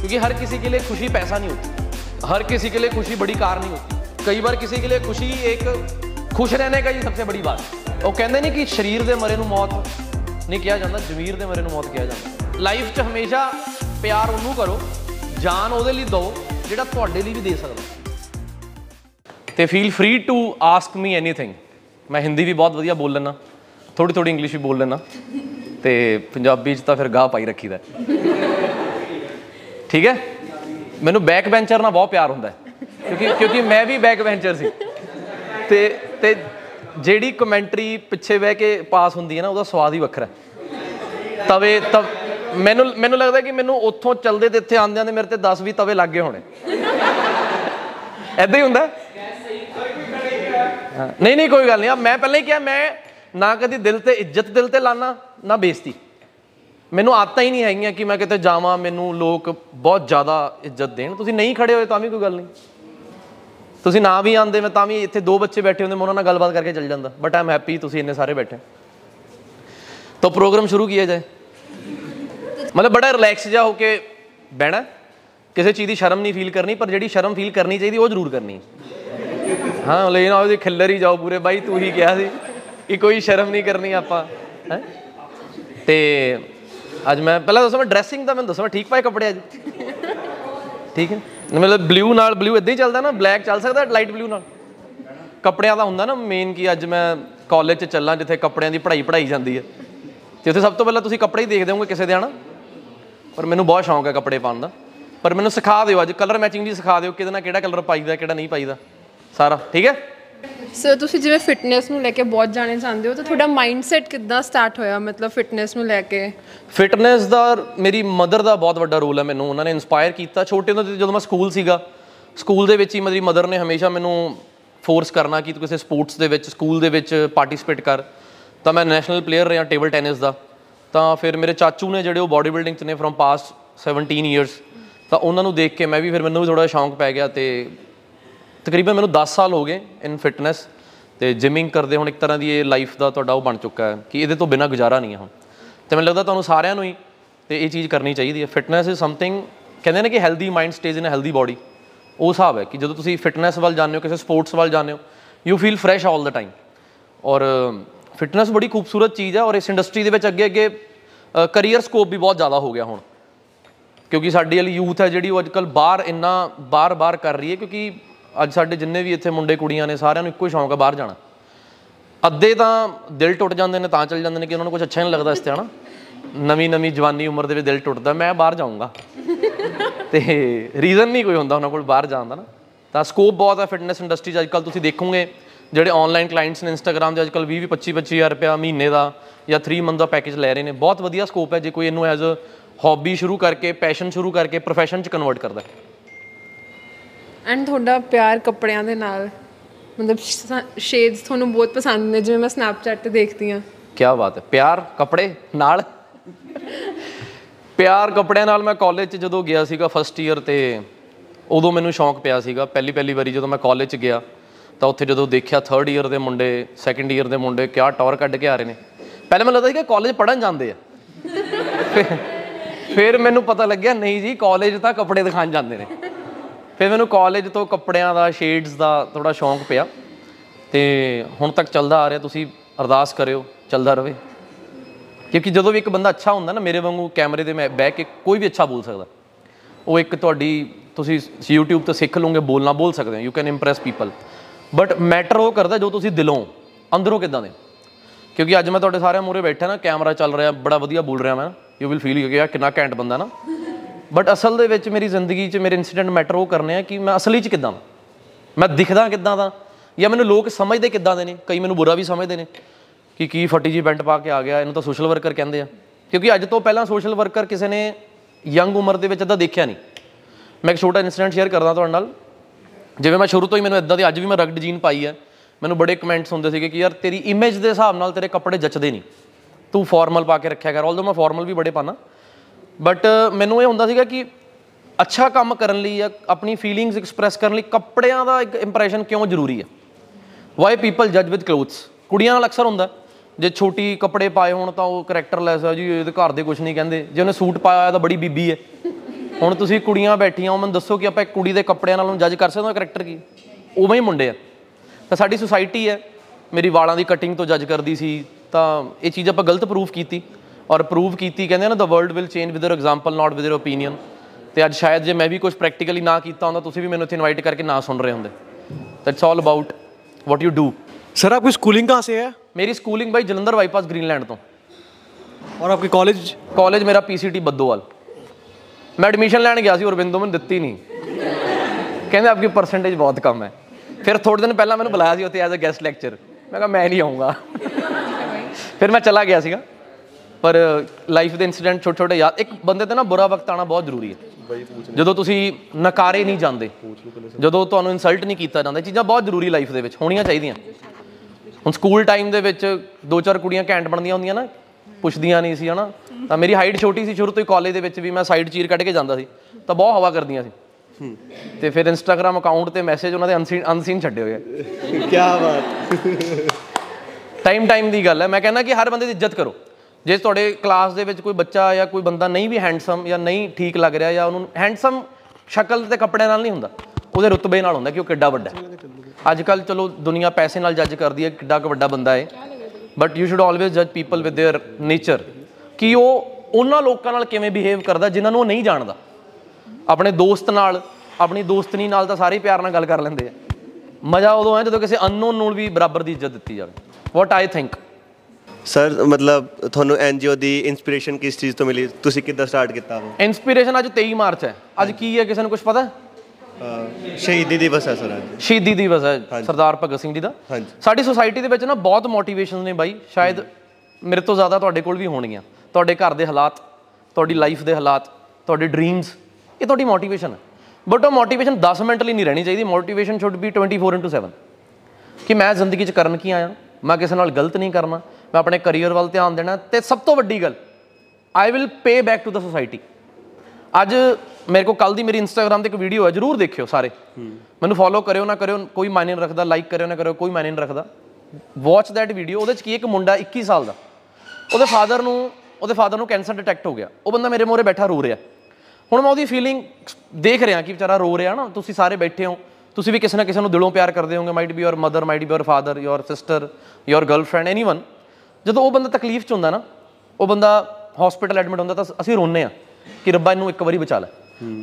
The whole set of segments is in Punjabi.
क्योंकि हर किसी के लिए खुशी पैसा नहीं होती हर किसी के लिए खुशी बड़ी कार नहीं होती कई बार किसी के लिए खुशी एक खुश रहने का ही सबसे बड़ी बात है ਉਹ ਕਹਿੰਦੇ ਨਹੀਂ ਕਿ ਸਰੀਰ ਦੇ ਮਰੇ ਨੂੰ ਮੌਤ ਨਹੀਂ ਕਿਹਾ ਜਾਂਦਾ ਜ਼ਮੀਰ ਦੇ ਮਰੇ ਨੂੰ ਮੌਤ ਕਿਹਾ ਜਾਂਦਾ ਲਾਈਫ 'ਚ ਹਮੇਸ਼ਾ ਪਿਆਰ ਉਹਨੂੰ ਕਰੋ ਜਾਨ ਉਹਦੇ ਲਈ ਦਿਓ ਜਿਹੜਾ ਤੁਹਾਡੇ ਲਈ ਵੀ ਦੇ ਸਕਦਾ ਤੇ feel free to ask me anything ਮੈਂ ਹਿੰਦੀ ਵੀ ਬਹੁਤ ਵਧੀਆ ਬੋਲ ਲੈਣਾ ਥੋੜੀ ਥੋੜੀ ਇੰਗਲਿਸ਼ ਵੀ ਬੋਲ ਲੈਣਾ ਤੇ ਪੰਜਾਬੀ 'ਚ ਤਾਂ ਫਿਰ ਗਾਹ ਪਾਈ ਰੱਖੀਦਾ ਠੀਕ ਹੈ? ਮੈਨੂੰ ਬੈਕ ਬੈਂਚਰ ਨਾਲ ਬਹੁਤ ਪਿਆਰ ਹੁੰਦਾ ਹੈ। ਕਿਉਂਕਿ ਕਿਉਂਕਿ ਮੈਂ ਵੀ ਬੈਕ ਬੈਂਚਰ ਸੀ। ਤੇ ਤੇ ਜਿਹੜੀ ਕਮੈਂਟਰੀ ਪਿੱਛੇ ਬਹਿ ਕੇ ਪਾਸ ਹੁੰਦੀ ਹੈ ਨਾ ਉਹਦਾ ਸਵਾਦ ਹੀ ਵੱਖਰਾ ਹੈ। ਤਵੇ ਤਵ ਮੈਨੂੰ ਮੈਨੂੰ ਲੱਗਦਾ ਕਿ ਮੈਨੂੰ ਉੱਥੋਂ ਚੱਲਦੇ ਤੇ ਇੱਥੇ ਆਉਂਦਿਆਂ ਦੇ ਮੇਰੇ ਤੇ 10 20 ਤਵੇ ਲੱਗੇ ਹੋਣੇ। ਐਦਾਂ ਹੀ ਹੁੰਦਾ ਹੈ? ਹਾਂ, ਨਹੀਂ ਨਹੀਂ ਕੋਈ ਗੱਲ ਨਹੀਂ। ਆ ਮੈਂ ਪਹਿਲਾਂ ਹੀ ਕਿਹਾ ਮੈਂ ਨਾ ਕਦੀ ਦਿਲ ਤੇ ਇੱਜ਼ਤ ਦਿਲ ਤੇ ਲਾਣਾ ਨਾ ਬੇਇੱਜ਼ਤੀ। ਮੈਨੂੰ ਆਦਤਾਂ ਹੀ ਨਹੀਂ ਹੈਗੀਆਂ ਕਿ ਮੈਂ ਕਿਤੇ ਜਾਵਾਂ, ਮੈਨੂੰ ਲੋਕ ਬਹੁਤ ਜ਼ਿਆਦਾ ਇੱਜ਼ਤ ਦੇਣ। ਤੁਸੀਂ ਨਹੀਂ ਖੜੇ ਹੋਏ ਤਾਂ ਵੀ ਕੋਈ ਗੱਲ ਨਹੀਂ। ਤੁਸੀਂ ਨਾ ਵੀ ਆਂਦੇ ਮੈਂ ਤਾਂ ਵੀ ਇੱਥੇ ਦੋ ਬੱਚੇ ਬੈਠੇ ਹੁੰਦੇ, ਮੈਂ ਉਹਨਾਂ ਨਾਲ ਗੱਲਬਾਤ ਕਰਕੇ ਚੱਲ ਜਾਂਦਾ। ਬਟ ਆਮ ਹੈਪੀ ਤੁਸੀਂ ਇੰਨੇ ਸਾਰੇ ਬੈਠੇ। ਤਾਂ ਪ੍ਰੋਗਰਾਮ ਸ਼ੁਰੂ ਕੀਤਾ ਜਾਏ? ਮਤਲਬ ਬੜਾ ਰਿਲੈਕਸ ਜਿਹਾ ਹੋ ਕੇ ਬਹਿਣਾ ਕਿਸੇ ਚੀਜ਼ ਦੀ ਸ਼ਰਮ ਨਹੀਂ ਫੀਲ ਕਰਨੀ, ਪਰ ਜਿਹੜੀ ਸ਼ਰਮ ਫੀਲ ਕਰਨੀ ਚਾਹੀਦੀ, ਉਹ ਜ਼ਰੂਰ ਕਰਨੀ ਹੈ। ਹਾਂ, ਲੈ ਨਾ, ਉਹਦੇ ਖਿੱਲਰ ਹੀ ਜਾਓ ਪੂਰੇ। ਬਾਈ, ਤੂੰ ਹੀ ਕਿਹਾ ਸੀ ਕਿ ਕੋਈ ਸ਼ਰਮ ਨਹੀਂ ਕਰਨੀ ਆਪਾਂ, ਹੈ? ਤੇ ਅੱਜ ਮੈਂ ਪਹਿਲਾਂ ਦੱਸੋ, ਮੈਂ ਡਰੈਸਿੰਗ ਦਾ ਮੈਨੂੰ ਦੱਸੋ, ਮੈਂ ਠੀਕ ਪਾਏ ਕੱਪੜੇ ਅੱਜ। ਠੀਕ ਹੈ? ਮਤਲਬ ਬਲੂ ਨਾਲ ਬਲੂ ਇਦਾਂ ਹੀ ਚੱਲਦਾ ਨਾ ਬਲੈਕ ਚੱਲ ਸਕਦਾ ਲਾਈਟ ਬਲੂ ਨਾਲ। ਕੱਪੜਿਆਂ ਦਾ ਹੁੰਦਾ ਨਾ ਮੇਨ ਕੀ ਅੱਜ ਮੈਂ ਕਾਲਜ 'ਚ ਚੱਲਾਂ, ਜਿੱਥੇ ਕੱਪੜਿਆਂ ਦੀ ਪੜ੍ਹਾਈ ਪੜ੍ਹਾਈ ਜਾਂਦੀ ਹੈ। ਤੇ ਉੱਥੇ ਸਭ ਤੋਂ ਪਹਿਲਾਂ ਤੁਸੀਂ ਕੱਪੜੇ ਹੀ ਦੇਖਦੇ ਹੋਵੋਗੇ ਕਿਸੇ ਦੇ, ਹਨਾ? ਪਰ ਮੈਨੂੰ ਬਹੁਤ ਸ਼ੌਂਕ ਹੈ ਕੱਪੜੇ ਪਾਉਣ ਦਾ। ਪਰ ਮੈਨੂੰ ਸਿਖਾ ਦਿਓ ਅੱਜ ਕਲਰ ਮੈਚਿੰਗ ਦੀ ਸਿਖਾ ਦਿਓ, ਕਿਹਦੇ ਨਾਲ ਕਿਹੜਾ ਕਲਰ ਪਾਈਦਾ, ਕਿਹੜਾ ਨਹੀਂ ਪਾਈਦਾ। ਸਾਰਾ, ਠੀਕ ਹੈ? ਸਰ ਤੁਸੀਂ ਜਿਵੇਂ ਫਿਟਨੈਸ ਨੂੰ ਲੈ ਕੇ ਬਹੁਤ ਜਾਣੇ ਚਾਹੁੰਦੇ ਹੋ, ਤਾਂ ਤੁਹਾਡਾ ਮਾਈਂਡਸੈਟ ਕਿੱਦਾਂ ਸਟਾਰਟ ਹੋਇਆ, ਮਤਲਬ ਫਿਟਨੈਸ ਨੂੰ ਲੈ ਕੇ? ਫਿਟਨੈਸ ਦਾ, ਮੇਰੀ ਮਦਰ ਦਾ ਬਹੁਤ ਵੱਡਾ ਰੋਲ ਹੈ ਮੈਨੂੰ। ਉਹਨਾਂ ਨੇ ਇਨਸਪਾਇਰ ਕੀਤਾ। ਛੋਟੇ ਹੁੰਦੇ ਜਦੋਂ ਮੈਂ ਸਕੂਲ ਸੀਗਾ ਸਕੂਲ ਦੇ ਵਿੱਚ ਹੀ ਮੇਰੀ ਮਦਰ ਨੇ ਹਮੇਸ਼ਾ ਮੈਨੂੰ ਫੋਰਸ ਕਰਨਾ ਕਿ ਤੂੰ ਕਿਸੇ ਸਪੋਰਟਸ ਦੇ ਵਿੱਚ ਸਕੂਲ ਦੇ ਵਿੱਚ ਪਾਰਟਿਸਿਪੇਟ ਕਰ। ਤਾਂ ਮੈਂ ਨੈਸ਼ਨਲ ਪਲੇਅਰ ਰਿਹਾ ਟੇਬਲ ਟੈਨਿਸ ਦਾ। ਤਾਂ ਫਿਰ ਮੇਰੇ ਚਾਚੂ ਨੇ ਜਿਹੜੇ ਉਹ ਬਾਡੀ ਬਿਲਡਿੰਗ 'ਚ ਨੇ ਫਰਮ ਪਾਸਟ 17 ਇਅਰਸ ਤਾਂ ਉਹਨਾਂ ਨੂੰ ਦੇਖ ਕੇ ਮੈਂ ਵੀ ਫਿਰ ਮੈਨੂੰ ਵੀ ਥੋੜਾ ਸ਼ੌਂਕ ਪੈ ਗਿਆ ਤੇ ਤਕਰੀਬਨ ਮੈਨੂੰ 10 ਸਾਲ ਹੋ ਗਏ ਇਨ ਫਿਟਨੈਸ ਤੇ ਜਿਮਿੰਗ ਕਰਦੇ ਹੁਣ ਇੱਕ ਤਰ੍ਹਾਂ ਦੀ ਇਹ ਲਾਈਫ ਦਾ ਤੁਹਾਡਾ ਉਹ ਬਣ ਚੁੱਕਾ ਹੈ ਕਿ ਇਹਦੇ ਤੋਂ ਬਿਨਾ ਗੁਜ਼ਾਰਾ ਨਹੀਂ ਹੈ ਹੁਣ। ਤੇ ਮੈਨੂੰ ਲੱਗਦਾ ਤੁਹਾਨੂੰ ਸਾਰਿਆਂ ਨੂੰ ਹੀ ਤੇ ਇਹ ਚੀਜ਼ ਕਰਨੀ ਚਾਹੀਦੀ ਹੈ। ਫਿਟਨੈਸ ਇਜ਼ ਸਮਥਿੰਗ ਕਹਿੰਦੇ ਨੇ ਕਿ healthy mind stays in a healthy body ਉਹ ਹਿਸਾਬ ਹੈ ਕਿ ਜਦੋਂ ਤੁਸੀਂ ਫਿਟਨੈਸ ਵੱਲ ਜਾਂਦੇ ਹੋ, ਕਿਸੇ ਸਪੋਰਟਸ ਵੱਲ ਜਾਂਦੇ ਹੋ you feel fresh all the time ਔਰ ਫਿਟਨੈਸ ਬੜੀ ਖੂਬਸੂਰਤ ਚੀਜ਼ ਹੈ ਔਰ ਇਸ ਇੰਡਸਟਰੀ ਦੇ ਵਿੱਚ ਅੱਗੇ ਅੱਗੇ ਕੈਰੀਅਰ ਸਕੋਪ ਵੀ ਬਹੁਤ ਜ਼ਿਆਦਾ ਹੋ ਗਿਆ ਹੁਣ। ਕਿਉਂਕਿ ਸਾਡੀ ਵਾਲੀ ਯੂਥ ਹੈ ਜਿਹੜੀ ਉਹ ਅੱਜਕੱਲ ਬਾਹਰ ਇੰਨਾ ਬਾਰ-ਬਾਰ ਕਰ ਰਹੀ ਹੈ ਕਿਉਂਕਿ ਅੱਜ ਸਾਡੇ ਜਿੰਨੇ ਵੀ ਇੱਥੇ ਮੁੰਡੇ ਕੁੜੀਆਂ ਨੇ ਸਾਰਿਆਂ ਨੂੰ ਇੱਕੋ ਹੀ ਸ਼ੌਂਕ ਹੈ ਬਾਹਰ ਜਾਣਾ। ਅੱਧੇ ਤਾਂ ਦਿਲ ਟੁੱਟ ਜਾਂਦੇ ਨੇ ਤਾਂ ਚੱਲ ਜਾਂਦੇ ਨੇ ਕਿ ਉਹਨਾਂ ਨੂੰ ਕੁਝ ਅੱਛਾ ਨਹੀਂ ਲੱਗਦਾ ਇਸ ਤੇ, ਹਨਾ? ਨਵੀਂ ਨਵੀਂ ਜਵਾਨੀ ਉਮਰ ਦੇ ਵਿੱਚ ਦਿਲ ਟੁੱਟਦਾ, ਮੈਂ ਬਾਹਰ ਜਾਊਂਗਾ। ਤੇ ਰੀਜ਼ਨ ਨਹੀਂ ਕੋਈ ਹੁੰਦਾ ਉਹਨਾਂ ਕੋਲ ਬਾਹਰ ਜਾਣ ਦਾ ਨਾ। ਤਾਂ ਸਕੋਪ ਬਹੁਤ ਹੈ ਫਿਟਨੈਸ ਇੰਡਸਟਰੀ 'ਚ ਅੱਜਕੱਲ ਤੁਸੀਂ ਦੇਖੋਗੇ, ਜਿਹੜੇ ਆਨਲਾਈਨ ਕਲਾਇੰਟਸ ਨੇ ਇੰਸਟਾਗ੍ਰam ਦੇ ਅੱਜਕੱਲ 20 25 25000 ਰੁਪਇਆ ਮਹੀਨੇ ਦਾ ਜਾਂ 3 ਮੰਥ ਦਾ ਪੈਕੇਜ ਲੈ ਰਹੇ ਨੇ। ਬਹੁਤ ਵਧੀਆ ਸਕੋਪ ਹੈ ਜੇ ਕੋਈ ਇਹਨੂੰ ਐਜ਼ ਅ ਹੌਬੀ ਸ਼ੁਰੂ ਕਰਕੇ ਪੈਸ਼ਨ ਸ਼ੁਰੂ ਕਰਕੇ ਪ੍ਰੋਫੈਸ਼ਨ 'ਚ ਕਨਵਰਟ ਕਰਦਾ ਹੈ। ਐਂਡ ਤੁਹਾਡਾ ਪਿਆਰ ਕੱਪੜਿਆਂ ਦੇ ਨਾਲ। ਮਤਲਬ ਸ਼ੇਡਸ ਤੁਹਾਨੂੰ ਬਹੁਤ ਪਸੰਦ ਨੇ, ਜਿਵੇਂ ਮੈਂ ਸਨੈਪਚੈਟ ਤੇ ਦੇਖਦੀ ਹਾਂ। ਕੀ ਬਾਤ ਹੈ। ਪਿਆਰ ਕੱਪੜੇ ਨਾਲ? ਪਿਆਰ ਕੱਪੜਿਆਂ ਨਾਲ ਮੈਂ ਕਾਲਜ 'ਚ ਜਦੋਂ ਗਿਆ ਸੀਗਾ ਫਸਟ ਈਅਰ ਤੇ, ਉਦੋਂ ਮੈਨੂੰ ਸ਼ੌਂਕ ਪਿਆ ਸੀਗਾ। ਪਹਿਲੀ ਪਹਿਲੀ ਵਾਰੀ ਜਦੋਂ ਮੈਂ ਕਾਲਜ 'ਚ ਗਿਆ, ਤਾਂ ਉੱਥੇ ਜਦੋਂ ਦੇਖਿਆ ਥਰਡ ਈਅਰ ਦੇ ਮੁੰਡੇ ਸੈਕੰਡ ਈਅਰ ਦੇ ਮੁੰਡੇ, ਕਿਆ ਟੌਰ ਕੱਢ ਕੇ ਆ ਰਹੇ ਨੇ। ਪਹਿਲਾਂ ਮੈਨੂੰ ਲੱਗਦਾ ਸੀ ਕਿ ਕਾਲਜ ਪੜਨ ਜਾਂਦੇ ਆ। ਫਿਰ- ਫਿਰ ਮੈਨੂੰ ਪਤਾ ਲੱਗਿਆ, ਨਹੀਂ ਜੀ ਕਾਲਜ ਤਾਂ ਕੱਪੜੇ ਦਿਖਾਣ ਜਾਂਦੇ ਨੇ। ਫਿਰ ਮੈਨੂੰ ਕਾਲਜ ਤੋਂ ਕੱਪੜਿਆਂ ਦਾ ਸ਼ੇਡਸ ਦਾ ਥੋੜਾ ਸ਼ੌਂਕ ਪਿਆ। ਤੇ ਹੁਣ ਤੱਕ ਚੱਲਦਾ ਆ ਰਿਹਾ, ਤੁਸੀਂ ਅਰਦਾਸ ਕਰਿਓ, ਚੱਲਦਾ ਰਵੇ। ਕਿਉਂਕਿ ਜਦੋਂ ਵੀ ਇੱਕ ਬੰਦਾ ਅੱਛਾ ਹੁੰਦਾ ਨਾ, ਮੇਰੇ ਵਾਂਗੂ ਕੈਮਰੇ ਦੇ ਮੈਂ ਬਹਿ ਕੇ ਕੋਈ ਵੀ ਅੱਛਾ ਬੋਲ ਸਕਦਾ। ਉਹ ਇੱਕ ਤੁਹਾਡੀ, ਤੁਸੀਂ YouTube ਤੋਂ ਸਿੱਖ ਲਓਗੇ ਬੋਲਣਾ ਬੋਲ ਸਕਦੇ ਹੋ you can impress people but matter ਉਹ ਕਰਦਾ ਜੋ ਤੁਸੀਂ ਦਿਲੋਂ, ਅੰਦਰੋਂ ਕਿਦਾਂ ਦੇ। ਕਿਉਂਕਿ ਅੱਜ ਮੈਂ ਤੁਹਾਡੇ ਸਾਰਿਆਂ ਮੂਹਰੇ ਬੈਠਾ ਨਾ, ਕੈਮਰਾ ਚੱਲ ਰਿਹਾ, ਬੜਾ ਵਧੀਆ ਬੋਲ ਰਿਹਾ ਮੈਂ ਯੂ ਵਿਲ ਫੀਲ ਕਿ ਯਾਰ ਕਿੰਨਾ ਘੈਂਟ ਬੰਦਾ ਨਾ। ਬਟ ਅਸਲ ਦੇ ਵਿੱਚ ਮੇਰੀ ਜ਼ਿੰਦਗੀ 'ਚ ਮੇਰੇ ਇਨਸੀਡੈਂਟ ਮੈਟਰ ਉਹ ਕਰਨੇ ਆ ਕਿ ਮੈਂ ਅਸਲੀ 'ਚ ਕਿਦਾਂ ਮੈਂ ਦਿਖਦਾ ਕਿਦਾਂ ਦਾ ਜਾਂ ਮੈਨੂੰ ਲੋਕ ਸਮਝਦੇ ਕਿਦਾਂ ਦੇ ਨੇ? ਕਈ ਮੈਨੂੰ ਬੁਰਾ ਵੀ ਸਮਝਦੇ ਨੇ ਕਿ ਕੀ ਫੱਟੀ ਜੀ ਪੈਂਟ ਪਾ ਕੇ ਆ ਗਿਆ, ਇਹਨੂੰ ਤਾਂ ਸੋਸ਼ਲ ਵਰਕਰ ਕਹਿੰਦੇ ਆ। ਕਿਉਂਕਿ ਅੱਜ ਤੋਂ ਪਹਿਲਾਂ ਸੋਸ਼ਲ ਵਰਕਰ ਕਿਸੇ ਨੇ ਯੰਗ ਉਮਰ ਦੇ ਵਿੱਚ ਇਦਾਂ ਦੇਖਿਆ ਨਹੀਂ। ਮੈਂ ਇੱਕ ਛੋਟਾ ਇਨਸੀਡੈਂਟ ਸ਼ੇਅਰ ਕਰਦਾ ਤੁਹਾਡੇ ਨਾਲ। ਜਿਵੇਂ ਮੈਂ ਸ਼ੁਰੂ ਤੋਂ ਹੀ ਮੈਨੂੰ ਇਦਾਂ ਦੀ, ਅੱਜ ਵੀ ਮੈਂ ਰਗਡ ਜੀਨ ਪਾਈ ਹੈ ਮੈਨੂੰ ਬੜੇ ਕਮੈਂਟਸ ਹੁੰਦੇ ਸੀਗੇ ਕਿ ਯਾਰ ਤੇਰੀ ਇਮੇਜ ਦੇ ਹਿਸਾਬ ਨਾਲ ਤੇਰੇ ਕੱਪੜੇ ਜੱਚਦੇ ਨਹੀਂ। ਤੂੰ ਫਾਰਮਲ ਪਾ ਕੇ ਰੱਖਿਆ ਕਰ। ਆਲਦੋ ਮੈਂ ਫਾਰਮਲ ਵੀ ਬੜੇ ਪਾਣਾ ਬਟ uh, ਮੈਨੂੰ ਇਹ ਹੁੰਦਾ ਸੀਗਾ ਕਿ ਅੱਛਾ ਕੰਮ ਕਰਨ ਲਈ ਜਾਂ ਆਪਣੀ ਫੀਲਿੰਗਸ ਐਕਸਪ੍ਰੈਸ ਕਰਨ ਲਈ ਕੱਪੜਿਆਂ ਦਾ ਇੱਕ ਇੰਪ੍ਰੈਸ਼ਨ ਕਿਉਂ ਜ਼ਰੂਰੀ ਹੈ? ਵਾਈ ਪੀਪਲ ਜੱਜ ਵਿਦ ਕਲੋਥਸ ਕੁੜੀਆਂ ਨਾਲ ਅਕਸਰ ਹੁੰਦਾ, ਜੇ ਛੋਟੀ ਕੱਪੜੇ ਪਾਏ ਹੋਣ ਤਾਂ ਉਹ ਕੈਰੈਕਟਰਲੈਸ ਹੈ ਜੀ, ਇਹਦੇ ਘਰ ਦੇ ਕੁਝ ਨਹੀਂ ਕਹਿੰਦੇ। ਜੇ ਉਹਨੇ ਸੂਟ ਪਾਇਆ ਹੋਇਆ ਤਾਂ ਬੜੀ ਬੀਬੀ ਹੈ। ਹੁਣ ਤੁਸੀਂ ਕੁੜੀਆਂ ਬੈਠੀਆਂ ਹੋ ਮੈਨੂੰ ਦੱਸੋ ਕਿ ਆਪਾਂ ਇੱਕ ਕੁੜੀ ਦੇ ਕੱਪੜਿਆਂ ਨਾਲ ਉਹਨੂੰ ਜੱਜ ਕਰ ਸਕਦੇ ਹਾਂ ਕੈਰੈਕਟਰ ਕੀ? ਉਵੇਂ ਹੀ ਮੁੰਡੇ ਆ। ਤਾਂ ਸਾਡੀ ਸੁਸਾਇਟੀ ਹੈ, ਮੇਰੀ ਵਾਲਾਂ ਦੀ ਕਟਿੰਗ ਤੋਂ ਜੱਜ ਕਰਦੀ ਸੀ, ਤਾਂ ਇਹ ਚੀਜ਼ ਆਪਾਂ ਗਲਤ ਪ੍ਰੂਫ ਕੀਤੀ। ਔਰ ਪ੍ਰੂਵ ਕੀਤੀ ਕਹਿੰਦੇ ਆ ਨਾ the world will change with your example not with your opinion ਤੇ ਅੱਜ ਸ਼ਾਇਦ ਜੇ ਮੈਂ ਵੀ ਕੁਝ ਪ੍ਰੈਕਟੀਕਲੀ ਨਾ ਕੀਤਾ ਹੁੰਦਾ ਤੁਸੀਂ ਵੀ ਮੈਨੂੰ ਇੱਥੇ ਇਨਵਾਈਟ ਕਰਕੇ ਨਾ ਸੁਣ ਰਹੇ ਹੁੰਦੇ that's all about what you do sir आपकी स्कूलिंग कहाँ से है ਮੇਰੀ schooling by Jalandhar bypass Greenland ਤੋਂ और आपके कॉलेज ਕਾਲਜ ਮੇਰਾ ਪੀਸੀਟੀ ਬੱਦੋਵਾਲ ਮੈਂ ਐਡਮਿਸ਼ਨ ਲੈਣ ਗਿਆ ਸੀ ਔਰਬਿੰਦੋ ਮੈਨੂੰ ਦਿੱਤੀ ਨਹੀਂ ਕਹਿੰਦੇ ਆਪਕੀ ਪਰਸੈਂਟੇਜ ਬਹੁਤ ਕਮ ਹੈ ਫਿਰ ਥੋੜੇ ਦਿਨ ਪਹਿਲਾਂ ਮੈਨੂੰ ਬੁਲਾਇਆ ਸੀ ਉੱਥੇ ਐਜ਼ ਅ ਗੈਸਟ ਲੈਕਚਰ ਮੈਂ ਕਿਹਾ ਮੈਂ ਨਹੀਂ ਆਉਂਗਾ ਫਿਰ ਮੈਂ ਚਲਾ ਗਿਆ ਸੀਗਾ ਪਰ ਲਾਈਫ ਦੇ ਇਨਸੀਡੈਂਟ ਛੋਟੇ ਛੋਟੇ ਯਾਦ ਇੱਕ ਬੰਦੇ ਤੇ ਨਾ ਬੁਰਾ ਵਕਤ ਆਣਾ ਬਹੁਤ ਜ਼ਰੂਰੀ ਹੈ। ਜਦੋਂ ਤੁਸੀਂ ਨਕਾਰੇ ਨਹੀਂ ਜਾਂਦੇ ਜਦੋਂ ਤੁਹਾਨੂੰ ਇਨਸਲਟ ਨਹੀਂ ਕੀਤਾ ਜਾਂਦਾ ਚੀਜ਼ਾਂ ਬਹੁਤ ਜ਼ਰੂਰੀ ਲਾਈਫ ਦੇ ਵਿੱਚ ਹੋਣੀਆਂ ਚਾਹੀਦੀਆਂ। ਹੁਣ ਸਕੂਲ ਟਾਈਮ ਦੇ ਵਿੱਚ ਦੋ ਚਾਰ ਕੁੜੀਆਂ ਘੈਂਟ ਬਣਦੀਆਂ ਹੁੰਦੀਆਂ ਨਾ ਪੁੱਛਦੀਆਂ ਨਹੀਂ ਸੀ ਹਨਾ? ਤਾਂ ਮੇਰੀ ਹਾਈਟ ਛੋਟੀ ਸੀ ਸ਼ੁਰੂ ਤੋਂ ਹੀ ਕਾਲਜ ਦੇ ਵਿੱਚ ਵੀ ਮੈਂ ਸਾਈਡ ਚੀਰ ਕੱਢ ਕੇ ਜਾਂਦਾ ਸੀ ਤਾਂ ਬਹੁਤ ਹਵਾ ਕਰਦੀਆਂ ਸੀ। ਤੇ ਫਿਰ ਇੰਸਟਾਗ੍ਰam ਅਕਾਊਂਟ ਤੇ ਮੈਸੇਜ ਉਹਨਾਂ ਦੇ ਅਨਸੀਨ ਅਨਸੀਨ ਛੱਡੇ ਹੋਏ ਆ। ਕੀ ਬਾਤ। ਟਾਈਮ ਟਾਈਮ ਦੀ ਗੱਲ ਹੈ ਮੈਂ ਕਹਿੰਦਾ ਕਿ ਹਰ ਬੰਦੇ ਦੀ ਇੱਜ਼ਤ ਕਰੋ। ਜੇ ਤੁਹਾਡੇ ਕਲਾਸ ਦੇ ਵਿੱਚ ਕੋਈ ਬੱਚਾ ਜਾਂ ਕੋਈ ਬੰਦਾ ਨਹੀਂ ਵੀ ਹੈਂਡਸਮ ਜਾਂ ਨਹੀਂ ਠੀਕ ਲੱਗ ਰਿਹਾ ਜਾਂ ਉਹਨੂੰ ਹੈਂਡਸਮ ਸ਼ਕਲ ਤੇ ਕੱਪੜੇ ਨਾਲ ਨਹੀਂ ਹੁੰਦਾ ਉਹਦੇ ਰੁਤਬੇ ਨਾਲ ਹੁੰਦਾ ਕਿ ਉਹ ਕਿੱਡਾ ਵੱਡਾ ਹੈ ਅੱਜ ਕੱਲ ਚਲੋ ਦੁਨੀਆ ਪੈਸੇ ਨਾਲ ਜੱਜ ਕਰਦੀ ਹੈ ਕਿੱਡਾ ਕੁ ਵੱਡਾ ਬੰਦਾ ਹੈ ਬਟ ਯੂ ਸ਼ੁੱਡ ਆਲਵੇਜ਼ ਜੱਜ ਪੀਪਲ ਵਿਦ देयर ਨੇਚਰ ਕਿ ਉਹ ਉਹਨਾਂ ਲੋਕਾਂ ਨਾਲ ਕਿਵੇਂ ਬਿਹੇਵ ਕਰਦਾ ਜਿਨ੍ਹਾਂ ਨੂੰ ਉਹ ਨਹੀਂ ਜਾਣਦਾ ਆਪਣੇ ਦੋਸਤ ਨਾਲ ਆਪਣੀ ਦੋਸਤਨੀ ਨਾਲ ਤਾਂ ਸਾਰੇ ਹੀ ਪਿਆਰ ਨਾਲ ਗੱਲ ਕਰ ਲੈਂਦੇ ਆ ਮਜ਼ਾ ਉਦੋਂ ਹੈ ਜਦੋਂ ਕਿਸੇ ਅਨਨੋਨ ਨੂੰ ਵੀ ਬਰਾਬਰ ਦੀ ਇੱਜ਼ਤ ਦਿੱਤੀ ਜਾਵੇ ਵਾਟ ਆਈ ਥਿੰਕ ਸਰ ਮਤਲਬ ਤੁਹਾਨੂੰ ਐਨਜੀਓ ਦੀ ਇਨਸਪੀਰੇਸ਼ਨ ਕਿਸ ਚੀਜ਼ ਤੋਂ ਮਿਲੀ? ਤੁਸੀਂ ਕਿੱਦਾਂ ਸਟਾਰਟ ਕੀਤਾ ਉਹ? ਇਨਸਪੀਰੇਸ਼ਨ ਅੱਜ 23 ਮਾਰਚ ਹੈ। ਅੱਜ ਕੀ ਹੈ? ਕਿਸੇ ਨੂੰ ਕੁਝ ਪਤਾ? ਅਹ ਸ਼ਹੀਦੀ ਦਿਵਸ ਹੈ ਸਰ ਅੱਜ। ਸ਼ਹੀਦੀ ਦਿਵਸ ਹੈ ਸਰਦਾਰ ਭਗਤ ਸਿੰਘ ਜੀ ਦਾ। ਹਾਂਜੀ। ਸਾਡੀ ਸੁਸਾਇਟੀ ਦੇ ਵਿੱਚ ਨਾ ਬਹੁਤ ਮੋਟੀਵੇਸ਼ਨਸ ਨੇ ਬਾਈ। ਸ਼ਾਇਦ ਮੇਰੇ ਤੋਂ ਜ਼ਿਆਦਾ ਤੁਹਾਡੇ ਕੋਲ ਵੀ ਹੋਣਗੀਆਂ। ਤੁਹਾਡੇ ਘਰ ਦੇ ਹਾਲਾਤ ਤੁਹਾਡੀ ਲਾਈਫ ਦੇ ਹਾਲਾਤ ਤੁਹਾਡੇ ਡ੍ਰੀਮਸ ਇਹ ਤੁਹਾਡੀ ਮੋਟੀਵੇਸ਼ਨ ਹੈ। ਬਟ ਉਹ ਮੋਟੀਵੇਸ਼ਨ 10 ਮਿੰਟ ਲਈ ਨਹੀਂ ਰਹਿਣੀ ਚਾਹੀਦੀ। ਮੋਟੀਵੇਸ਼ਨ ਸ਼ੁੱਡ ਬੀ 24/7 ਕਿ ਮੈਂ ਜ਼ਿੰਦਗੀ 'ਚ ਕਰਨ ਕੀ ਆਇਆ? ਮੈਂ ਕਿਸੇ ਨਾਲ ਗਲਤ ਨਹੀਂ ਕਰਨਾ। ਮੈਂ ਆਪਣੇ ਕੈਰੀਅਰ ਵੱਲ ਧਿਆਨ ਦੇਣਾ ਤੇ ਸਭ ਤੋਂ ਵੱਡੀ ਗੱਲ I will pay back to the society ਅੱਜ ਮੇਰੇ ਕੋਲ ਕੱਲ ਦੀ ਮੇਰੀ ਇੰਸਟਾਗ੍ਰam ਤੇ ਇੱਕ ਵੀਡੀਓ ਹੈ, ਜਰੂਰ ਦੇਖਿਓ ਸਾਰੇ। ਮੈਨੂੰ ਫੋਲੋ ਕਰਿਓ ਨਾ ਕਰਿਓ, ਕੋਈ ਮਾਇਨੇ ਨਹੀਂ ਰੱਖਦਾ ਲਾਈਕ ਕਰਿਓ ਨਾ ਕਰਿਓ, ਕੋਈ ਮਾਇਨੇ ਨਹੀਂ ਰੱਖਦਾ। ਵਾਚ ਦੈਟ ਵੀਡੀਓ ਉਹਦੇ ਚ ਕੀ ਇੱਕ ਮੁੰਡਾ 21 ਸਾਲ ਦਾ। ਉਹਦੇ ਫਾਦਰ ਨੂੰ, ਉਹਦੇ ਫਾਦਰ ਨੂੰ ਕੈਂਸਰ ਡਿਟੈਕਟ ਹੋ ਗਿਆ। ਉਹ ਬੰਦਾ ਮੇਰੇ ਮੋਰੇ ਬੈਠਾ ਰੋ ਰਿਹਾ। ਹੁਣ ਮੈਂ ਉਹਦੀ ਫੀਲਿੰਗ ਦੇਖ ਰਿਹਾ ਕਿ ਵਿਚਾਰਾ ਰੋ ਰਿਹਾ ਨਾ, ਤੁਸੀਂ ਸਾਰੇ ਬੈਠੇ ਹੋ। ਤੁਸੀਂ ਵੀ ਕਿਸੇ ਨਾ ਕਿਸੇ ਨੂੰ ਦਿਲੋਂ ਪਿਆਰ ਕਰਦੇ ਹੋਗੇ might be your mother might be your father your sister your girlfriend anyone ਜਦੋਂ ਉਹ ਬੰਦਾ ਤਕਲੀਫ ਚ ਹੁੰਦਾ ਨਾ ਉਹ ਬੰਦਾ ਹਸਪੀਟਲ ਐਡਮਿਟ ਹੁੰਦਾ ਤਾਂ ਅਸੀਂ ਰੋਂਦੇ ਆ ਕਿ ਰੱਬਾ ਇਹਨੂੰ ਇੱਕ ਵਾਰੀ ਬਚਾ ਲੈ।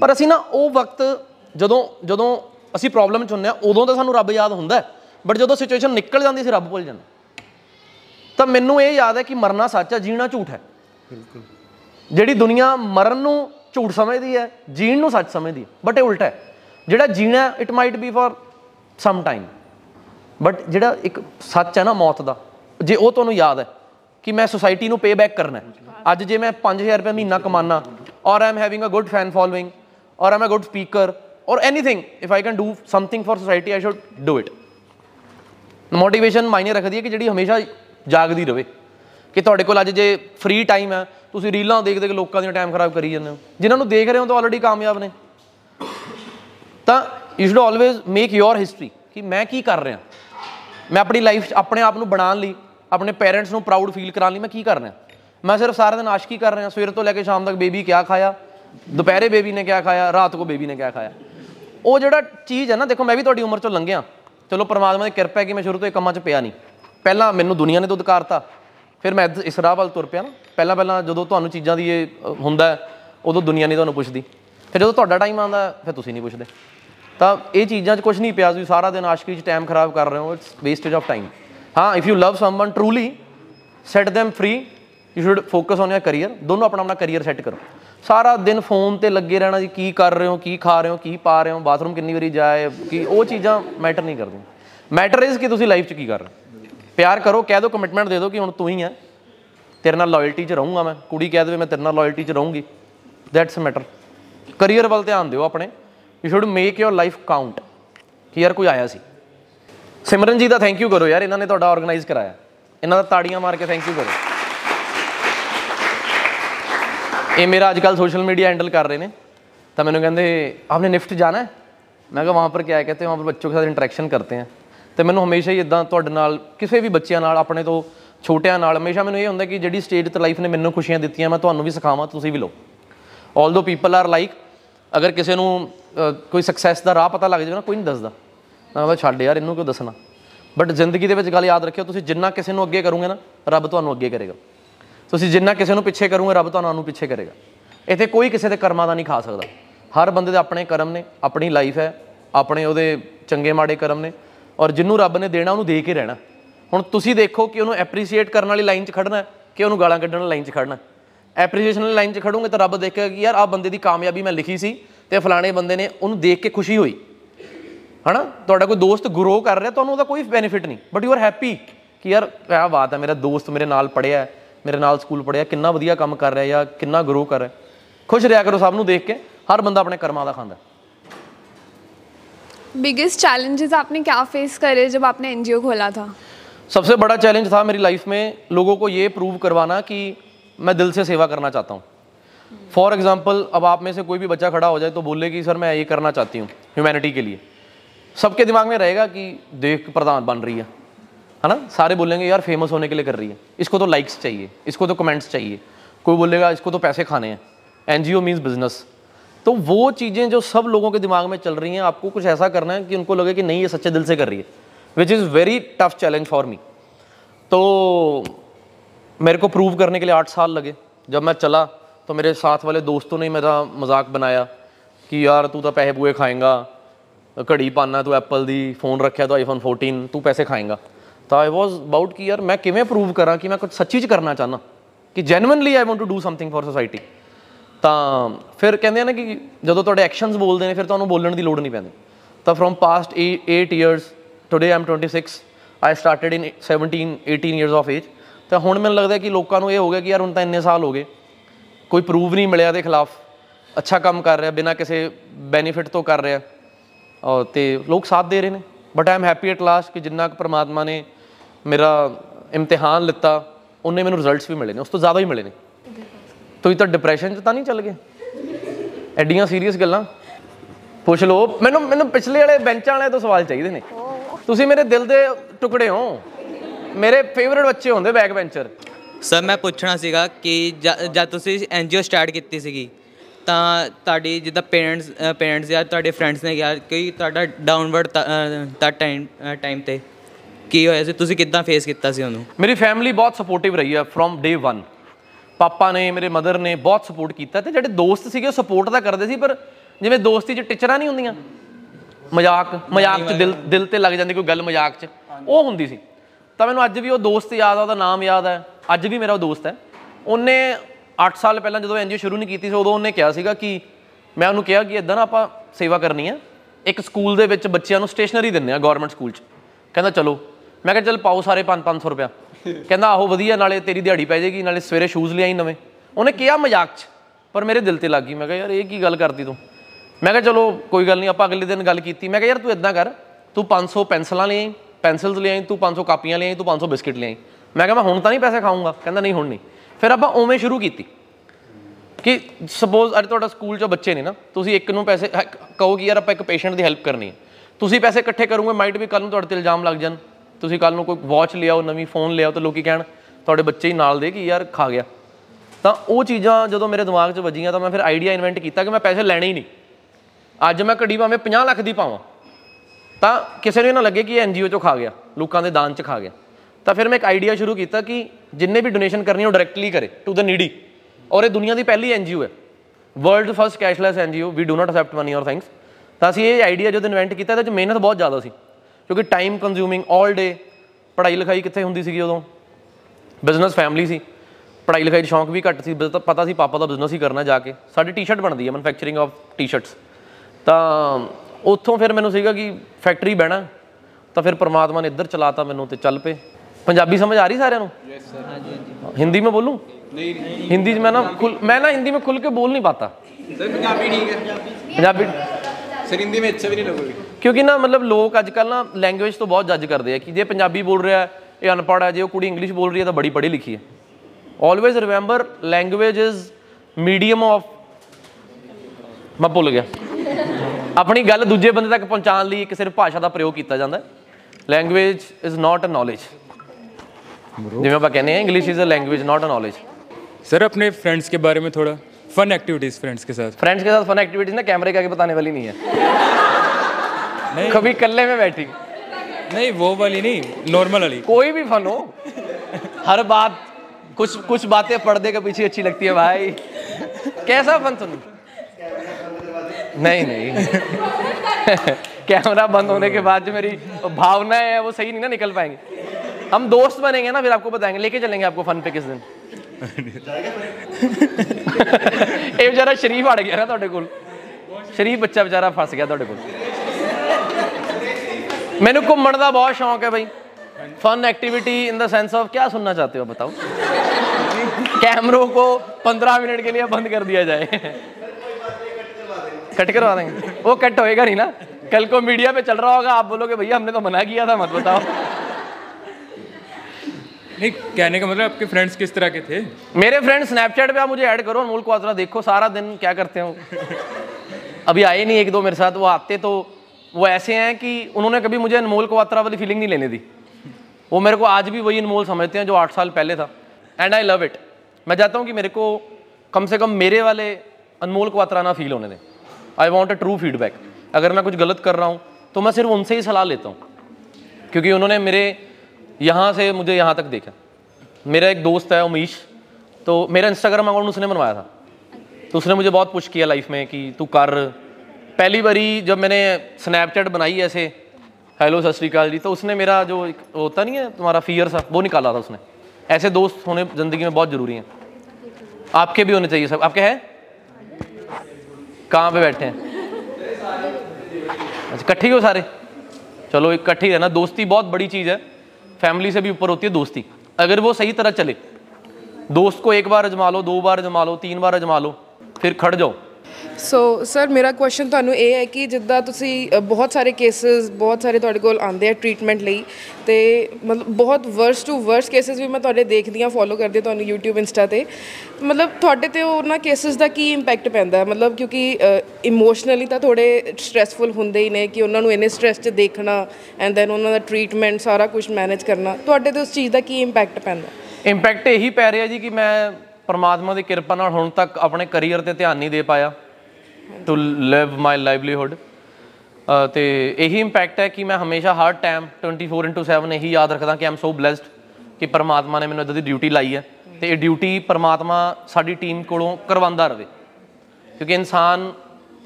ਪਰ ਅਸੀਂ ਨਾ ਉਹ ਵਕਤ ਜਦੋਂ ਜਦੋਂ ਅਸੀਂ ਪ੍ਰੋਬਲਮ ਚ ਹੁੰਦੇ ਆ ਉਦੋਂ ਤਾਂ ਸਾਨੂੰ ਰੱਬ ਯਾਦ ਹੁੰਦਾ ਬਟ ਜਦੋਂ ਸਿਚੁਏਸ਼ਨ ਨਿਕਲ ਜਾਂਦੀ ਸੀ ਰੱਬ ਭੁੱਲ ਜਾਂਦਾ ਤਾਂ ਮੈਨੂੰ ਇਹ ਯਾਦ ਹੈ ਕਿ ਮਰਨਾ ਸੱਚ ਹੈ ਜੀਣਾ ਝੂਠ ਹੈ। ਜਿਹੜੀ ਦੁਨੀਆ ਮਰਨ ਨੂੰ ਝੂਠ ਸਮਝਦੀ ਹੈ ਜੀਣ ਨੂੰ ਸੱਚ ਸਮਝਦੀ ਹੈ। ਬਟ ਇਹ ਉਲਟਾ ਹੈ। ਜਿਹੜਾ ਜੀਣਾ it might be for some time but ਜਿਹੜਾ ਇੱਕ ਸੱਚ ਹੈ ਨਾ ਮੌਤ ਦਾ ਜੇ ਉਹ ਤੁਹਾਨੂੰ ਯਾਦ ਹੈ ਕਿ ਮੈਂ ਸੁਸਾਇਟੀ ਨੂੰ ਪੇ ਬੈਕ ਕਰਨਾ ਹੈ। ਅੱਜ ਜੇ ਮੈਂ 5000 ਰੁਪਏ ਮਹੀਨਾ ਕਮਾਨਾ, or I am having a good fan following or I'm a good speaker or anything if I can do something for society I should do it motivation ਮਾਇਨੇ ਰੱਖਦੀ ਹੈ ਕਿ ਜਿਹੜੀ ਹਮੇਸ਼ਾ ਜਾਗਦੀ ਰਵੇ ਕਿ ਤੁਹਾਡੇ ਕੋਲ ਅੱਜ ਜੇ ਫ੍ਰੀ ਟਾਈਮ ਹੈ, ਤੁਸੀਂ ਰੀਲਾਂ ਦੇਖ ਦੇਖ ਲੋਕਾਂ ਦੀਆਂ ਟਾਈਮ ਖਰਾਬ ਕਰੀ ਜਾਂਦੇ ਹੋ। ਜਿਨ੍ਹਾਂ ਨੂੰ ਦੇਖ ਰਹੇ ਹੋ ਤਾਂ ਆਲਰੇਡੀ ਕਾਮਯਾਬ ਨੇ। ਤਾਂ you should always make your history ਕਿ ਮੈਂ ਕੀ ਕਰ ਰਿਹਾ। ਮੈਂ ਆਪਣੀ ਲਾਈਫ 'ਚ ਆਪਣੇ ਆਪ ਨੂੰ ਬਣਾਉਣ ਲਈ ਆਪਣੇ ਪੇਰੈਂਟਸ ਨੂੰ ਪ੍ਰਾਊਡ ਫੀਲ ਕਰਾਉਣ ਲਈ ਮੈਂ ਕੀ ਕਰ ਰਿਹਾ ਮੈਂ ਸਿਰਫ ਸਾਰਾ ਦਿਨ ਆਸ਼ਕੀ ਕਰ ਰਿਹਾ ਸਵੇਰ ਤੋਂ ਲੈ ਕੇ ਸ਼ਾਮ ਤੱਕ ਬੇਬੀ ਕਿਆ ਖਾਇਆ ਦੁਪਹਿਰੇ ਬੇਬੀ ਨੇ ਕਿਆ ਖਾਇਆ ਰਾਤ ਕੋ ਬੇਬੀ ਨੇ ਕਿਆ ਖਾਇਆ। ਉਹ ਜਿਹੜਾ ਚੀਜ਼ ਹੈ ਨਾ ਦੇਖੋ ਮੈਂ ਵੀ ਤੁਹਾਡੀ ਉਮਰ ਚੋਂ ਲੰਘਿਆ। ਚਲੋ ਪਰਮਾਤਮਾ ਦੀ ਕਿਰਪਾ ਹੈ ਕਿ ਮੈਂ ਸ਼ੁਰੂ ਤੋਂ ਇਹ ਕੰਮਾਂ 'ਚ ਪਿਆ ਨਹੀਂ। ਪਹਿਲਾਂ ਮੈਨੂੰ ਦੁਨੀਆ ਨੇ ਦੁੱਧ ਕਾਰਤਾ ਫਿਰ ਮੈਂ ਇੱਧ- ਇਸ ਰਾਹ ਵੱਲ ਤੁਰ ਪਿਆ ਨਾ। ਪਹਿਲਾਂ ਪਹਿਲਾਂ ਜਦੋਂ ਤੁਹਾਨੂੰ ਚੀਜ਼ਾਂ ਦੀ ਇਹ ਅ, ਹੁੰਦਾ ਹੈ, ਉਦੋਂ ਦੁਨੀਆ ਨਹੀਂ ਤੁਹਾਨੂੰ ਪੁੱਛਦੀ। ਫਿਰ ਜਦੋਂ ਤੁਹਾਡਾ ਟਾਈਮ ਆਉਂਦਾ ਹੈ, ਫਿਰ ਤੁਸੀਂ ਨਹੀਂ ਪੁੱਛਦੇ। ਤਾਂ ਇਹ ਚੀਜ਼ਾਂ 'ਚ ਕੁਝ ਨਹੀਂ ਪਿਆ ਤੁਸੀਂ ਸਾਰਾ ਦਿਨ ਆਸ਼ਕੀ 'ਚ ਟਾਈਮ ਖਰਾਬ ਕਰ ਰਹੇ ਹੋ ਇਟਸ ਵੇਸਟੇਜ ਆਫ ਟਾਈਮ ਹਾਂ if you love someone truly set them free you should focus on your career ਦੋਨੋਂ ਆਪਣਾ ਆਪਣਾ ਕੈਰੀਅਰ ਸੈੱਟ ਕਰੋ। ਸਾਰਾ ਦਿਨ ਫੋਨ ਤੇ ਲੱਗੇ ਰਹਿਣਾ ਜੀ, ਕੀ ਕਰ ਰਹੇ ਹੋ, ਕੀ ਖਾ ਰਹੇ ਹੋ, ਕੀ ਪਾ ਰਹੇ ਹੋ ਬਾਥਰੂਮ ਕਿੰਨੀ ਵਾਰੀ ਜਾਏ, ਕੀ ਉਹ ਚੀਜ਼ਾਂ ਮੈਟਰ ਨਹੀਂ ਕਰਦੀਆਂ। ਮੈਟਰ ਇਜ਼ ਕਿ ਤੁਸੀਂ ਲਾਈਫ 'ਚ ਕੀ ਕਰ ਰਹੇ ਹੋ। ਪਿਆਰ ਕਰੋ, ਕਹਿ ਦਿਓ ਕਮਿਟਮੈਂਟ ਦੇ ਦਿਓ ਕਿ ਹੁਣ ਤੂੰ ਹੀ ਹੈ। ਤੇਰੇ ਨਾਲ ਲਾਇਲਟੀ 'ਚ ਰਹੂੰਗਾ ਮੈਂ। ਕੁੜੀ ਕਹਿ ਦੇਵੇ, ਮੈਂ ਤੇਰੇ ਨਾਲ ਲਾਇਲਟੀ 'ਚ ਰਹੂੰਗੀ। ਦੈਟਸ ਮੈਟਰ ਕੈਰੀਅਰ ਵੱਲ ਧਿਆਨ ਦਿਓ ਆਪਣੇ। You should make your life count ਕਿ ਯਾਰ ਕੋਈ ਆਇਆ ਸੀ। ਸਿਮਰਨ ਜੀ ਦਾ ਥੈਂਕ ਯੂ ਕਰੋ ਯਾਰ, ਇਹਨਾਂ ਨੇ ਤੁਹਾਡਾ ਆਰਗੇਨਾਈਜ਼ ਕਰਾਇਆ। ਇਹਨਾਂ ਦਾ ਤਾੜੀਆਂ ਮਾਰ ਕੇ ਥੈਂਕ ਯੂ ਕਰੋ। ਇਹ ਮੇਰਾ ਅੱਜਕੱਲ ਸੋਸ਼ਲ ਮੀਡੀਆ ਹੈਂਡਲ ਕਰ ਰਹੇ ਨੇ। ਤਾਂ ਮੈਨੂੰ ਕਹਿੰਦੇ, ਆਪਨੇ ਨਿਫਟ ਜਾਣਾ ਹੈ? ਮੈਂ ਕਿਹਾ, ਵਹਾਂ ਪਰ ਕੀ ਹੈ? ਕਹਿੰਦੇ, ਵਹਾਂ ਪਰ ਬੱਚੋਂ ਕੇ ਸਾਥ ਇੰਟਰੈਕਸ਼ਨ ਕਰਤੇ ਹੈ। ਤੇ ਮੈਨੂੰ ਹਮੇਸ਼ਾ ਹੀ ਇਦਾਂ ਤੁਹਾਡੇ ਨਾਲ, ਕਿਸੇ ਵੀ ਬੱਚਿਆਂ ਨਾਲ, ਆਪਣੇ ਤੋਂ ਛੋਟਿਆਂ ਨਾਲ, ਹਮੇਸ਼ਾ ਮੈਨੂੰ ਇਹ ਹੁੰਦਾ ਕਿ ਜਿਹੜੀ ਸਟੇਜ ਤੇ ਲਾਈਫ ਨੇ ਮੈਨੂੰ ਖੁਸ਼ੀਆਂ ਦਿੱਤੀਆਂ, ਮੈਂ ਤੁਹਾਨੂੰ ਵੀ ਸਿਖਾਵਾਂ, ਤੁਸੀਂ ਵੀ ਲਓ। ਆਲਦੋ ਪੀਪਲ ਆਰ ਲਾਈਕ ਅਗਰ ਕਿਸੇ ਨੂੰ ਕੋਈ ਸਕਸੈਸ ਦਾ ਰਾਹ ਪਤਾ ਲੱਗ ਜਾਵੇ ਨਾ, ਕੋਈ ਨਹੀਂ ਦੱਸਦਾ। ਮੈਂ ਕਹਿੰਦਾ ਛੱਡ ਯਾਰ, ਇਹਨੂੰ ਕਿਉਂ ਦੱਸਣਾ? ਬਟ ਜ਼ਿੰਦਗੀ ਦੇ ਵਿੱਚ ਗੱਲ ਯਾਦ ਰੱਖਿਓ, ਤੁਸੀਂ ਜਿੰਨਾ ਕਿਸੇ ਨੂੰ ਅੱਗੇ ਕਰੋਗੇ ਨਾ, ਰੱਬ ਤੁਹਾਨੂੰ ਅੱਗੇ ਕਰੇਗਾ। ਤੁਸੀਂ ਜਿੰਨਾ ਕਿਸੇ ਨੂੰ ਪਿੱਛੇ ਕਰੋਗੇ, ਰੱਬ ਤੁਹਾਨੂੰ ਪਿੱਛੇ ਕਰੇਗਾ। ਇੱਥੇ ਕੋਈ ਕਿਸੇ ਦੇ ਕਰਮਾਂ ਦਾ ਨਹੀਂ ਖਾ ਸਕਦਾ। ਹਰ ਬੰਦੇ ਦੇ ਆਪਣੇ ਕਰਮ ਨੇ, ਆਪਣੀ ਲਾਈਫ ਹੈ, ਆਪਣੇ ਉਹਦੇ ਚੰਗੇ ਮਾੜੇ ਕਰਮ ਨੇ, ਔਰ ਜਿੰਨੂੰ ਰੱਬ ਨੇ ਦੇਣਾ, ਉਹਨੂੰ ਦੇ ਕੇ ਰਹਿਣਾ। ਹੁਣ ਤੁਸੀਂ ਦੇਖੋ ਕਿ ਉਹਨੂੰ ਐਪਰੀਸ਼ੀਏਟ ਕਰਨ ਵਾਲੀ ਲਾਈਨ 'ਚ ਖੜਨਾ ਹੈ ਕਿ ਉਹਨੂੰ ਗਾਲਾਂ ਕੱਢਣ ਵਾਲੀ ਲਾਈਨ 'ਚ ਖੜਨਾ। ਐਪਰੀਸ਼ੀਏਸ਼ਨ ਵਾਲੀ ਲਾਈਨ 'ਚ ਖੜੋਗੇ ਤਾਂ ਰੱਬ ਦੇਖੇਗਾ ਕਿ ਯਾਰ, ਆਹ ਬੰਦੇ ਦੀ ਕਾਮਯਾਬੀ ਮੈਂ ਲਿਖੀ ਸੀ ਤੇ ਫਲਾਣੇ ਬੰਦੇ ਨੇ ਉਹਨੂੰ ਦੇਖ ਕੇ ਖੁਸ਼ੀ ਹੋਈ। ਹਨਾ ਤੁਹਾਡਾ ਕੋਈ ਦੋਸਤ ਗਰੋ ਕਰ ਰਿਹਾ ਤੁਹਾਨੂੰ ਉਹਦਾ ਕੋਈ ਬੈਨੀਫਿਟ ਨਹੀਂ ਬਟ ਯੂ ਆਰ ਹੈਪੀ ਕਿ ਯਾਰ ਕਿਆ ਬਾਤ ਹੈ ਮੇਰਾ ਦੋਸਤ ਮੇਰੇ ਨਾਲ ਪੜਿਆ ਹੈ, ਮੇਰੇ ਨਾਲ ਸਕੂਲ ਪੜਿਆ ਕਿੰਨਾ ਵਧੀਆ ਕੰਮ ਕਰ ਰਿਹਾ ਜਾਂ ਕਿੰਨਾ ਗਰੋ ਕਰ ਰਿਹਾ ਖੁਸ਼ ਰਿਹਾ ਕਰੋ ਸਭ ਨੂੰ ਦੇਖ ਕੇ ਹਰ ਬੰਦਾ ਆਪਣੇ ਕਰਮਾਂ ਦਾ ਖਾਂਦਾ बिगेस्ट चैलेंजेस आपने क्या फेस करे जब आपने एनजीओ खोला था सबसे बड़ा चैलेंज था मेरी लाइफ में लोगों को ये प्रूव करवाना कि मैं दिल से सेवा करना चाहता हूँ फॉर एग्जाम्पल अब आप में से कोई भी बच्चा खड़ा हो जाए तो बोले कि सर मैं ये करना चाहती हूँ ह्यूमैनिटी के लिए सबके दिमाग में रहेगा कि देख प्रधान बन रही है। है ना? सारे बोलेंगे, यार फ़ेमस होने के लिए कर रही है। इसको तो लाइक्स चाहिए, इसको तो कमेंट्स चाहिए। कोई बोलेगा, इसको तो पैसे खाने हैं। N G O means business तो वो चीज़ें जो सब लोगों के दिमाग में चल रही हैं, आपको कुछ ऐसा करना है कि उनको लगे कि नहीं, ये सच्चे दिल से कर रही है। Which is very tough challenge for me तो मेरे को प्रूव करने के लिए आठ साल लगे। जब मैं चला तो मेरे साथ वाले दोस्तों ने मेरा मज़ाक बनाया कि, यार, तू तो पैसे पूए खाएगा। ਘੜੀ ਪਾਣਾ ਤੂੰ ਐਪਲ ਦੀ ਫੋਨ ਰੱਖਿਆ, ਤੂੰ ਆਈਫੋਨ 14 ਤੂੰ ਪੈਸੇ ਖਾਏਗਾ। ਤਾਂ ਆਈ ਵਾਸ ਅਬਾਊਟ ਕਿ ਯਾਰ ਮੈਂ ਕਿਵੇਂ ਪ੍ਰੂਵ ਕਰਾਂ ਕਿ ਮੈਂ ਕੁਝ ਸੱਚੀ ਚ ਕਰਨਾ ਚਾਹਨਾ ਕਿ genuinely I want to do something for society ਤਾਂ ਫਿਰ ਕਹਿੰਦੇ ਆ ਨਾ ਕਿ ਜਦੋਂ ਤੁਹਾਡੇ ਐਕਸ਼ਨਸ ਬੋਲਦੇ ਨੇ, ਫਿਰ ਤੁਹਾਨੂੰ ਬੋਲਣ ਦੀ ਲੋੜ ਨਹੀਂ ਪੈਂਦੀ। ਤਾਂ from past 8 years today I'm 26 I started in 17 18 years of age ਤਾਂ ਹੁਣ ਮੈਨੂੰ ਲੱਗਦਾ ਕਿ ਲੋਕਾਂ ਨੂੰ ਇਹ ਹੋ ਗਿਆ ਕਿ ਯਾਰ ਹੁਣ ਤਾਂ ਇੰਨੇ ਸਾਲ ਹੋ ਗਏ। ਕੋਈ ਪ੍ਰੂਵ ਨਹੀਂ ਮਿਲਿਆ ਦੇ ਖਿਲਾਫ। ਅੱਛਾ ਕੰਮ ਕਰ ਰਿਹਾ, ਬਿਨਾਂ ਕਿਸੇ ਬੈਨੀਫਿਟ ਤੋਂ ਕਰ ਰਿਹਾ। ਔਰ ਤੇ ਲੋਕ ਸਾਥ ਦੇ ਰਹੇ ਨੇ। But I am happy at last ਕਿ ਜਿੰਨਾ ਕੁ ਪ੍ਰਮਾਤਮਾ ਨੇ ਮੇਰਾ ਇਮਤਿਹਾਨ ਲਿੱਤਾ ਉਹਨੇ ਮੈਨੂੰ ਰਿਜ਼ਲਟਸ ਵੀ ਮਿਲੇ ਨੇ, ਉਸ ਤੋਂ ਜ਼ਿਆਦਾ ਹੀ ਮਿਲੇ ਨੇ। ਤੁਸੀਂ ਤਾਂ ਡਿਪਰੈਸ਼ਨ 'ਚ ਤਾਂ ਨਹੀਂ ਚੱਲ ਗਏ? ਐਡੀਆਂ ਸੀਰੀਅਸ ਗੱਲਾਂ। ਪੁੱਛ ਲਓ, ਮੈਨੂੰ ਮੈਨੂੰ ਪਿਛਲੇ ਵਾਲੇ ਬੈਂਚਾਂ ਵਾਲੇ ਤੋਂ ਸਵਾਲ ਚਾਹੀਦੇ ਨੇ। ਤੁਸੀਂ ਮੇਰੇ ਦਿਲ ਦੇ ਟੁਕੜੇ ਹੋ। ਮੇਰੇ ਫੇਵਰਿਟ ਬੱਚੇ ਹੁੰਦੇ ਬੈਕ ਬੈਂਚਰ ਸਰ ਮੈਂ ਪੁੱਛਣਾ ਸੀਗਾ ਕਿ ਜ- ਜਦ ਤੁਸੀਂ ਐਨਜੀਓ ਸਟਾਰਟ ਕੀਤੀ ਸੀਗੀ ਤਾਂ ਤੁਹਾਡੀ ਜਿੱਦਾਂ ਪੇਰੈਂਟਸ ਪੇਰੈਂਟਸ ਜਾਂ ਤੁਹਾਡੇ ਫਰੈਂਡਸ ਨੇ ਕਿਹਾ ਕਿ ਤੁਹਾਡਾ ਡਾਊਨਵਰਡ ਤਾਂ ਟਾਈਮ ਟਾਈਮ ਤੇ ਕੀ ਹੋਇਆ ਸੀ? ਤੁਸੀਂ ਕਿੱਦਾਂ ਫੇਸ ਕੀਤਾ ਸੀ ਉਹਨੂੰ? ਮੇਰੀ ਫੈਮਿਲੀ ਬਹੁਤ ਸਪੋਰਟਿਵ ਰਹੀ ਹੈ ਫਰੋਮ ਡੇ 1 ਪਾਪਾ ਨੇ, ਮੇਰੇ ਮਦਰ ਨੇ ਬਹੁਤ ਸਪੋਰਟ ਕੀਤਾ ਤੇ ਜਿਹੜੇ ਦੋਸਤ ਸੀਗੇ ਉਹ ਸਪੋਰਟ ਤਾਂ ਕਰਦੇ ਸੀ, ਪਰ ਜਿਵੇਂ ਦੋਸਤੀ 'ਚ ਟੀਚਰਾਂ ਨਹੀਂ ਹੁੰਦੀਆਂ, ਮਜ਼ਾਕ ਮਜ਼ਾਕ 'ਚ ਦਿਲ ਦਿਲ ਤੇ ਲੱਗ ਜਾਂਦੀ ਕੋਈ ਗੱਲ ਮਜ਼ਾਕ 'ਚ, ਉਹ ਹੁੰਦੀ ਸੀ। ਤਾਂ ਮੈਨੂੰ ਅੱਜ ਵੀ ਉਹ ਦੋਸਤ ਯਾਦ ਆ, ਉਹਦਾ ਨਾਮ ਯਾਦ ਹੈ ਅੱਜ ਵੀ ਮੇਰਾ ਉਹ ਦੋਸਤ ਹੈ। ਉਹਨੇ 8 ਸਾਲ ਪਹਿਲਾਂ ਜਦੋਂ ਐਨਜੀਓ ਸ਼ੁਰੂ ਨਹੀਂ ਕੀਤੀ ਸੀ, ਉਦੋਂ ਉਹਨੇ ਕਿਹਾ ਸੀਗਾ ਕਿ ਮੈਂ ਉਹਨੂੰ ਕਿਹਾ ਕਿ ਇਦਾਂ ਨਾ ਆਪਾਂ ਸੇਵਾ ਕਰਨੀ ਹੈ ਇੱਕ ਸਕੂਲ ਦੇ ਵਿੱਚ ਬੱਚਿਆਂ ਨੂੰ ਸਟੇਸ਼ਨਰੀ ਦਿੰਦੇ ਆ ਗਵਰਨਮੈਂਟ ਸਕੂਲ 'ਚ। ਕਹਿੰਦਾ, ਚਲੋ। ਮੈਂ ਕਿਹਾ, ਚੱਲ ਪਾਓ ਸਾਰੇ 5-500 ਰੁਪਇਆ। ਕਹਿੰਦਾ, ਆਹੋ, ਵਧੀਆ, ਨਾਲੇ ਤੇਰੀ ਦਿਹਾੜੀ ਪੈ ਜਾਏਗੀ, ਨਾਲੇ ਸਵੇਰੇ ਸ਼ੂਜ਼ ਲਿਆਈ ਨਵੇਂ। ਉਹਨੇ ਕਿਹਾ ਮਜ਼ਾਕ 'ਚ, ਪਰ ਮੇਰੇ ਦਿਲ ਤੇ ਲੱਗ ਗਈ। ਮੈਂ ਕਿਹਾ, ਯਾਰ, ਇਹ ਕੀ ਗੱਲ ਕਰਦੀ ਤੂੰ? ਮੈਂ ਕਿਹਾ, ਚਲੋ, ਕੋਈ ਗੱਲ ਨਹੀਂ, ਆਪਾਂ ਅਗਲੇ ਦਿਨ ਗੱਲ ਕੀਤੀ। ਮੈਂ ਕਿਹਾ, ਯਾਰ, ਤੂੰ ਇਦਾਂ ਕਰ, ਤੂੰ 500 ਪੈਨਸਲਾਂ ਲੈ ਆਈ ਪੈਨਸਲਸ ਲੈ ਆਈ ਤੂੰ 500 ਕਾਪੀਆਂ ਲੈ ਆਈ ਤੂੰ 500 ਬਿਸਕਿਟ ਲੈ ਆਈ ਮੈਂ ਕਿਹਾ, ਮੈਂ ਹੁਣ ਤਾਂ ਨਹੀਂ ਪੈਸੇ ਖਾਊਂਗਾ? ਕਹਿੰਦਾ, ਨਹੀਂ, ਹੁਣ ਨਹੀਂ। ਫਿਰ ਆਪਾਂ ਉਵੇਂ ਸ਼ੁਰੂ ਕੀਤੀ ਕਿ ਸਪੋਜ਼ ਅੱਜ ਤੁਹਾਡਾ ਸਕੂਲ 'ਚ ਬੱਚੇ ਨੇ ਨਾ, ਤੁਸੀਂ ਇੱਕ ਨੂੰ ਪੈਸੇ, ਹੈ- ਕਹੋ ਕਿ ਯਾਰ ਆਪਾਂ ਇੱਕ ਪੇਸ਼ੈਂਟ ਦੀ ਹੈਲਪ ਕਰਨੀ ਹੈ। ਤੁਸੀਂ ਪੈਸੇ ਇਕੱਠੇ ਕਰੋਗੇ ਮਾਈਟ ਵੀ ਕੱਲ ਨੂੰ ਤੁਹਾਡੇ ਤੇ ਇਲਜ਼ਾਮ ਲੱਗ ਜਾਣ। ਤੁਸੀਂ ਕੱਲ ਨੂੰ ਕੋਈ ਵਾਚ ਲਿਆਓ, ਨਵੀਂ ਫੋਨ ਲਿਆਓ ਤਾਂ ਲੋਕੀ ਕਹਿਣ, ਤੁਹਾਡੇ ਬੱਚੇ ਹੀ ਨਾਲ ਦੇ ਕਿ ਯਾਰ ਖਾ ਗਿਆ। ਤਾਂ ਉਹ ਚੀਜ਼ਾਂ ਜਦੋਂ ਮੇਰੇ ਦਿਮਾਗ 'ਚ ਵੱਜੀਆਂ ਤਾਂ ਮੈਂ ਫਿਰ ਆਈਡੀਆ ਇਨਵੈਂਟ ਕੀਤਾ ਕਿ ਮੈਂ ਪੈਸੇ ਲੈਣੇ ਹੀ ਨਹੀਂ। ਅੱਜ ਮੈਂ ਘੜੀ ਭਾਵੇਂ 50 ਲੱਖ ਦੀ ਪਾਵਾਂ। ਤਾਂ ਕਿਸੇ ਨੂੰ ਇਹ ਨਾ ਲੱਗੇ ਕਿ ਇਹ ਐਨਜੀਓ ਚੋਂ ਖਾ ਗਿਆ, ਲੋਕਾਂ ਦੇ ਦਾਨ ਚ ਖਾ ਗਿਆ। ਤਾਂ ਫਿਰ ਮੈਂ ਇੱਕ ਆਈਡੀਆ ਸ਼ੁਰੂ ਕੀਤਾ ਕਿ ਜਿੰਨੇ ਵੀ ਡੋਨੇਸ਼ਨ ਕਰਨੀ ਹੈ ਉਹ ਡਾਇਰੈਕਟਲੀ ਕਰੇ ਟੂ ਦ ਨੀਡੀ ਔਰ ਇਹ ਦੁਨੀਆ ਦੀ ਪਹਿਲੀ ਐਨਜੀਓ ਹੈ। World first cashless NGO we do not accept money or things ਤਾਂ ਅਸੀਂ ਇਹ ਆਈਡੀਆ ਜਦੋਂ ਇਨਵੈਂਟ ਕੀਤਾ, ਇਹਦੇ ਚ ਮਿਹਨਤ ਬਹੁਤ ਜ਼ਿਆਦਾ ਸੀ। ਕਿਉਂਕਿ ਟਾਈਮ ਕੰਜ਼ਿਊਮਿੰਗ 올 ਡੇ ਪੜ੍ਹਾਈ ਲਿਖਾਈ ਕਿੱਥੇ ਹੁੰਦੀ ਸੀਗੀ ਉਦੋਂ? ਬਿਜ਼ਨਸ ਫੈਮਿਲੀ ਸੀ। ਪੜ੍ਹਾਈ ਲਿਖਾਈ ਦਾ ਸ਼ੌਂਕ ਵੀ ਘੱਟ ਸੀ। ਬਸ ਤਾਂ ਪਤਾ ਸੀ ਪਾਪਾ ਦਾ ਬਿਜ਼ਨਸ ਹੀ ਕਰਨਾ ਜਾ ਕੇ। ਸਾਡੀ ਟੀ-ਸ਼ਰਟ ਬਣਦੀ ਹੈ ਮੈਨੂਫੈਕਚਰਿੰਗ ਆਫ ਟੀ-ਸ਼ਰਟਸ ਤਾਂ ਉੱਥੋਂ ਫਿਰ ਮੈਨੂੰ ਸੀਗਾ ਕਿ ਫੈਕਟਰੀ ਬਹਿਣਾ। ਤਾਂ ਫਿਰ ਪ੍ਰਮਾਤਮਾ ਨੇ ਇੱਧਰ ਚਲਾਤਾ ਮੈਨੂੰ ਤੇ ਚੱਲ ਪਏ। ਪੰਜਾਬੀ ਸਮਝ ਆ ਰਹੀ ਸਾਰਿਆਂ ਨੂੰ ਯੈਸ ਸਰ ਹਾਂਜੀ ਹਾਂਜੀ ਹਿੰਦੀ में बोलूं नहीं नहीं हिंदी में ना खुल मैं ना हिंदी में खुल के बोल नहीं पाता सर पंजाबी ठीक है ਪੰਜਾਬੀ सर हिंदी में अच्छा भी नहीं लगोगे ਕਿਉਂਕਿ ਨਾ ਮਤਲਬ ਲੋਕ ਅੱਜ ਕੱਲ ਨਾ ਲੈਂਗੁਏਜ ਤੋਂ ਬਹੁਤ ਜੱਜ ਕਰਦੇ ਆ ਕਿ ਜੇ ਪੰਜਾਬੀ ਬੋਲ ਰਿਹਾ ਹੈ, ਇਹ ਅਨਪੜ੍ਹ ਹੈ ਜੇ ਉਹ ਕੁੜੀ ਇੰਗਲਿਸ਼ ਬੋਲ ਰਹੀ ਹੈ ਤਾਂ ਬੜੀ ਪੜ੍ਹੀ ਲਿਖੀ ਹੈ always remember language is medium of ਮੈਂ ਭੁੱਲ ਗਿਆ ਆਪਣੀ ਗੱਲ ਦੂਜੇ ਬੰਦੇ ਤੱਕ ਪਹੁੰਚਾਉਣ ਲਈ ਇੱਕ ਸਿਰਫ ਭਾਸ਼ਾ ਦਾ ਪ੍ਰਯੋਗ ਕੀਤਾ ਜਾਂਦਾ ਹੈ language is not a knowledge ਜਿਵੇਂ ਆਪਾਂ ਕਹਿੰਦੇ ਆ English is a language not a knowledge sir अपने फ्रेंड्स के बारे में थोड़ा फन एक्टिविटीज़ फ्रेंड्स के साथ फ्रेंड्स के साथ फन एक्टिविटीज ना कैमरे के आगे बताने वाली नहीं है कभी कल्ले में बैठी नहीं वो वाली नहीं नॉर्मल वाली कोई भी फन हो हर बात कुछ कुछ बातें पर्दे के पीछे अच्छी लगती है भाई कैसा फन सुन नहीं नहीं कैमरा बंद होने के बाद जो मेरी भावनाएं है वो सही नहीं ना निकल पाएंगे हम दोस्त बनेंगे ना फिर आपको बताएंगे लेके चलेंगे आपको फन पे किस दिन ਇਹ ਵਿਚਾਰਾ ਸ਼ਰੀਫ ਅੜ ਗਿਆ ਨਾ ਤੁਹਾਡੇ ਕੋਲ ਸ਼ਰੀਫ ਬੱਚਾ ਵਿਚਾਰਾ ਫਸ ਗਿਆ ਤੁਹਾਡੇ ਕੋਲ ਮੈਨੂੰ ਘੁੰਮਣ ਦਾ ਬਹੁਤ ਸ਼ੌਂਕ ਹੈ ਭਾਈ fun activity in the sense of क्या सुनना चाहते हो बताओ कैमरों को पंद्रह मिनट के लिए बंद कर दिया जाए कट करवा देंगे वो कट होएगा नहीं ना कल को मीडिया पे चल रहा होगा आप बोलोगे भैया हमने तो मना किया था मत बताओ नहीं, कहने का मतलब आपके फ्रेंड्स किस तरह के थे? मेरे फ्रेंड स्नैपचैट पे आप मुझे ऐड करो अनमोल क्वात्रा देखो, सारा दिन क्या करते हो? अभी आए नहीं एक दो मेरे साथ, वो आते तो वो ऐसे हैं कि उन्होंने कभी मुझे अनमोल क्वात्रा वाली फीलिंग नहीं लेने दी। वो मेरे को आज भी वही अनमोल समझते हैं जो आठ साल पहले था। एंड आई लव इट मैं चाहता हूँ कि मेरे को कम से कम मेरे वाले अनमोल क्वात्रा ना फील होने दें। I want a true feedback अगर मैं कुछ गलत कर रहा हूँ तो मैं सिर्फ़ उनसे ही सलाह लेता हूँ। क्योंकि उन्होंने मेरे यहाँ से मुझे यहाँ तक देखा। मेरा एक दोस्त है उमीश तो मेरा इंस्टाग्राम अकाउंट उसने बनवाया था। तो उसने मुझे बहुत पुश किया लाइफ में कि तू कर। पहली बारी जब मैंने स्नैपचैट बनाई ऐसे हेलो सत श्रीकाल जी। तो उसने मेरा जो होता नहीं है, तुम्हारा फियर सा, वो निकाला था उसने। ऐसे दोस्त होने ज़िंदगी में बहुत ज़रूरी हैं। आपके भी होने चाहिए सब। आपके हैं? कहाँ पे बैठे हैं? अच्छा इकट्ठे ही सारे? चलो, इकट्ठे ही रहना। दोस्ती बहुत बड़ी चीज़ है। फैमिली से भी ऊपर होती है दोस्ती अगर वो सही तरह चले दोस्त को एक बार अजमा लो दो बार अजमा लो तीन बार अजमा लो फिर खड़ जाओ ਸੋ ਸਰ ਮੇਰਾ ਕੁਐਸਚਨ ਤੁਹਾਨੂੰ ਇਹ ਹੈ ਕਿ ਜਿੱਦਾਂ ਤੁਸੀਂ ਅ, ਬਹੁਤ ਸਾਰੇ ਕੇਸਸ ਬਹੁਤ ਸਾਰੇ ਤੁਹਾਡੇ ਕੋਲ ਆਉਂਦੇ ਆ ਟ੍ਰੀਟਮੈਂਟ ਲਈ ਤੇ ਮਤਲਬ ਬਹੁਤ ਵਰਸ ਟੂ ਵਰਸ ਕੇਸਸ ਵੀ ਮੈਂ ਤੁਹਾਡੇ ਦੇਖਦੀ ਆ ਫੋਲੋ ਕਰਦੀ ਹਾਂ ਤੁਹਾਨੂੰ YouTube ਇੰਸਟਾ ਤੇ। ਮਤਲਬ ਤੁਹਾਡੇ ਤੇ ਉਹਨਾਂ ਕੇਸਸ ਦਾ ਕੀ ਇੰਪੈਕਟ ਪੈਂਦਾ? ਹੈ? ਮਤਲਬ ਕਿਉਂਕਿ ਇਮੋਸ਼ਨਲੀ ਤਾਂ ਥੋੜੇ ਸਟ੍ਰੈਸਫੁਲ ਹੁੰਦੇ ਹੀ ਨੇ ਕਿ ਉਹਨਾਂ ਨੂੰ ਇੰਨੇ ਸਟ੍ਰੈਸ 'ਚ ਦੇਖਣਾ ਐਂਡ ਦੈਨ ਉਹਨਾਂ ਦਾ ਟ੍ਰੀਟਮੈਂਟ ਸਾਰਾ ਕੁਝ ਮੈਨੇਜ ਕਰਨਾ। ਤੁਹਾਡੇ ਤੇ ਉਸ ਚੀਜ਼ ਦਾ ਕੀ ਇੰਪੈਕਟ ਪੈਂਦਾ? ਇੰਪੈਕਟ ਇਹੀ ਪੈ ਰਿਹਾ ਜੀ ਕਿ ਮੈਂ ਪਰਮਾਤਮਾ ਦੀ ਕਿਰਪਾ ਨਾਲ ਹੁਣ ਤੱਕ ਆਪਣੇ ਕੈਰੀਅਰ ਤੇ ਧਿਆਨ ਨਹੀਂ ਦੇ ਪਾਇਆ। ਟੂ ਲਿਵ ਮਾਈ ਲਾਈਵਲੀਹੁੱਡ ਤੇ ਇਹੀ ਇੰਪੈਕਟ ਹੈ ਕਿ ਮੈਂ ਹਮੇਸ਼ਾ ਹਰ ਟਾਈਮ 24/7 ਇਹੀ ਯਾਦ ਰੱਖਦਾ ਕਿ ਆਮ ਸੋ ਬlesed ਕਿ ਪਰਮਾਤਮਾ ਨੇ ਮੈਨੂੰ ਇਦਾਂ ਦੀ ਡਿਊਟੀ ਲਾਈ ਹੈ ਤੇ ਇਹ ਡਿਊਟੀ ਪਰਮਾਤਮਾ ਸਾਡੀ ਟੀਮ ਕੋਲੋਂ ਕਰਵਾਉਂਦਾ ਰਵੇ। ਕਿਉਂਕਿ ਇਨਸਾਨ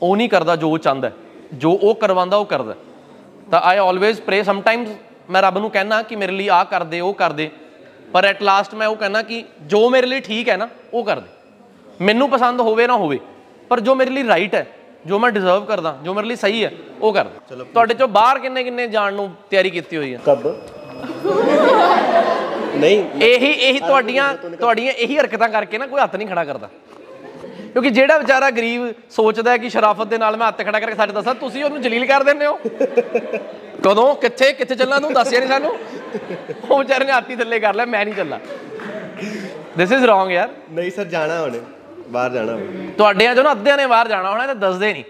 ਉਹ ਨਹੀਂ ਕਰਦਾ ਜੋ ਉਹ ਚਾਹੁੰਦਾ ਹੈ। ਜੋ ਉਹ ਕਰਵਾਉਂਦਾ, ਉਹ ਕਰਦਾ ਹੈ। ਤਾਂ ਆਈ ਆਲਵੇਜ਼ ਪ੍ਰੇ ਸਮਟਾਈਮਸ ਮੈਂ ਰੱਬ ਨੂੰ ਕਹਿਣਾ ਕਿ ਮੇਰੇ ਲਈ ਆਹ ਕਰ ਦੇ, ਉਹ ਕਰ ਦੇ। ਪਰ ਐਟ ਲਾਸਟ ਮੈਂ ਉਹ ਕਹਿਣਾ ਕਿ ਜੋ ਮੇਰੇ ਲਈ ਠੀਕ ਹੈ ਨਾ, ਉਹ ਕਰ ਦੇ। ਮੈਨੂੰ ਪਸੰਦ ਹੋਵੇ ਨਾ ਹੋਵੇ। ਪਰ ਜੋ ਮੇਰੇ ਲਈ ਰਾਈਟ ਹੈ ਜੋ ਮੈਂ ਡਿਸਰਵ ਕਰਦਾ ਜੋ ਮੇਰੇ ਲਈ ਸਹੀ ਹੈ ਉਹ ਕਰਦਾ ਤੁਹਾਡੇ ਚੋਂ ਬਾਹਰ ਕਿੰਨੇ ਕਿੰਨੇ ਜਾਣ ਨੂੰ ਤਿਆਰੀ ਕੀਤੀ ਹੋਈ ਹੈ? ਕਬ? ਨਹੀਂ ਇਹੀ ਇਹੀ ਤੁਹਾਡੀਆਂ ਤੁਹਾਡੀਆਂ ਇਹੀ ਹਰਕਤਾਂ ਕਰਕੇ ਨਾ ਕੋਈ ਹੱਥ ਨਹੀਂ ਖੜਾ ਕਰਦਾ। ਕਿਉਂਕਿ ਜਿਹੜਾ ਵਿਚਾਰਾ ਗਰੀਬ ਸੋਚਦਾ ਕਿ ਸ਼ਰਾਫਤ ਦੇ ਨਾਲ ਮੈਂ ਹੱਥ ਖੜਾ ਕਰਕੇ ਸਾਡੇ ਦੱਸਾਂ ਤੁਸੀਂ ਉਹਨੂੰ ਜਲੀਲ ਕਰ ਦਿੰਦੇ ਹੋ। ਕਦੋਂ? ਕਿੱਥੇ? ਕਿੱਥੇ ਚੱਲਣਾ ਤੂੰ? ਦੱਸਿਆ ਨਹੀਂ ਸਾਨੂੰ। ਉਹ ਵਿਚਾਰੇ ਨੇ ਹੱਥੀ ਥੱਲੇ ਕਰ ਲਿਆ ਮੈਂ ਨਹੀਂ ਚੱਲਣਾ। ਦਿਸ ਇਜ਼ ਰੋਂਗ ਯਾਰ। ਨਹੀਂ ਸਰ ਜਾਣਾ ਹੁਣੇ ਬਾਹਰ ਜਾਣਾ। ਤੁਹਾਡਿਆਂ ਚੋਂ ਨਾ ਅੱਧਿਆਂ ਨੇ ਬਾਹਰ ਜਾਣਾ ਹੋਣਾ ਤੇ ਦੱਸਦੇ ਨਹੀਂ।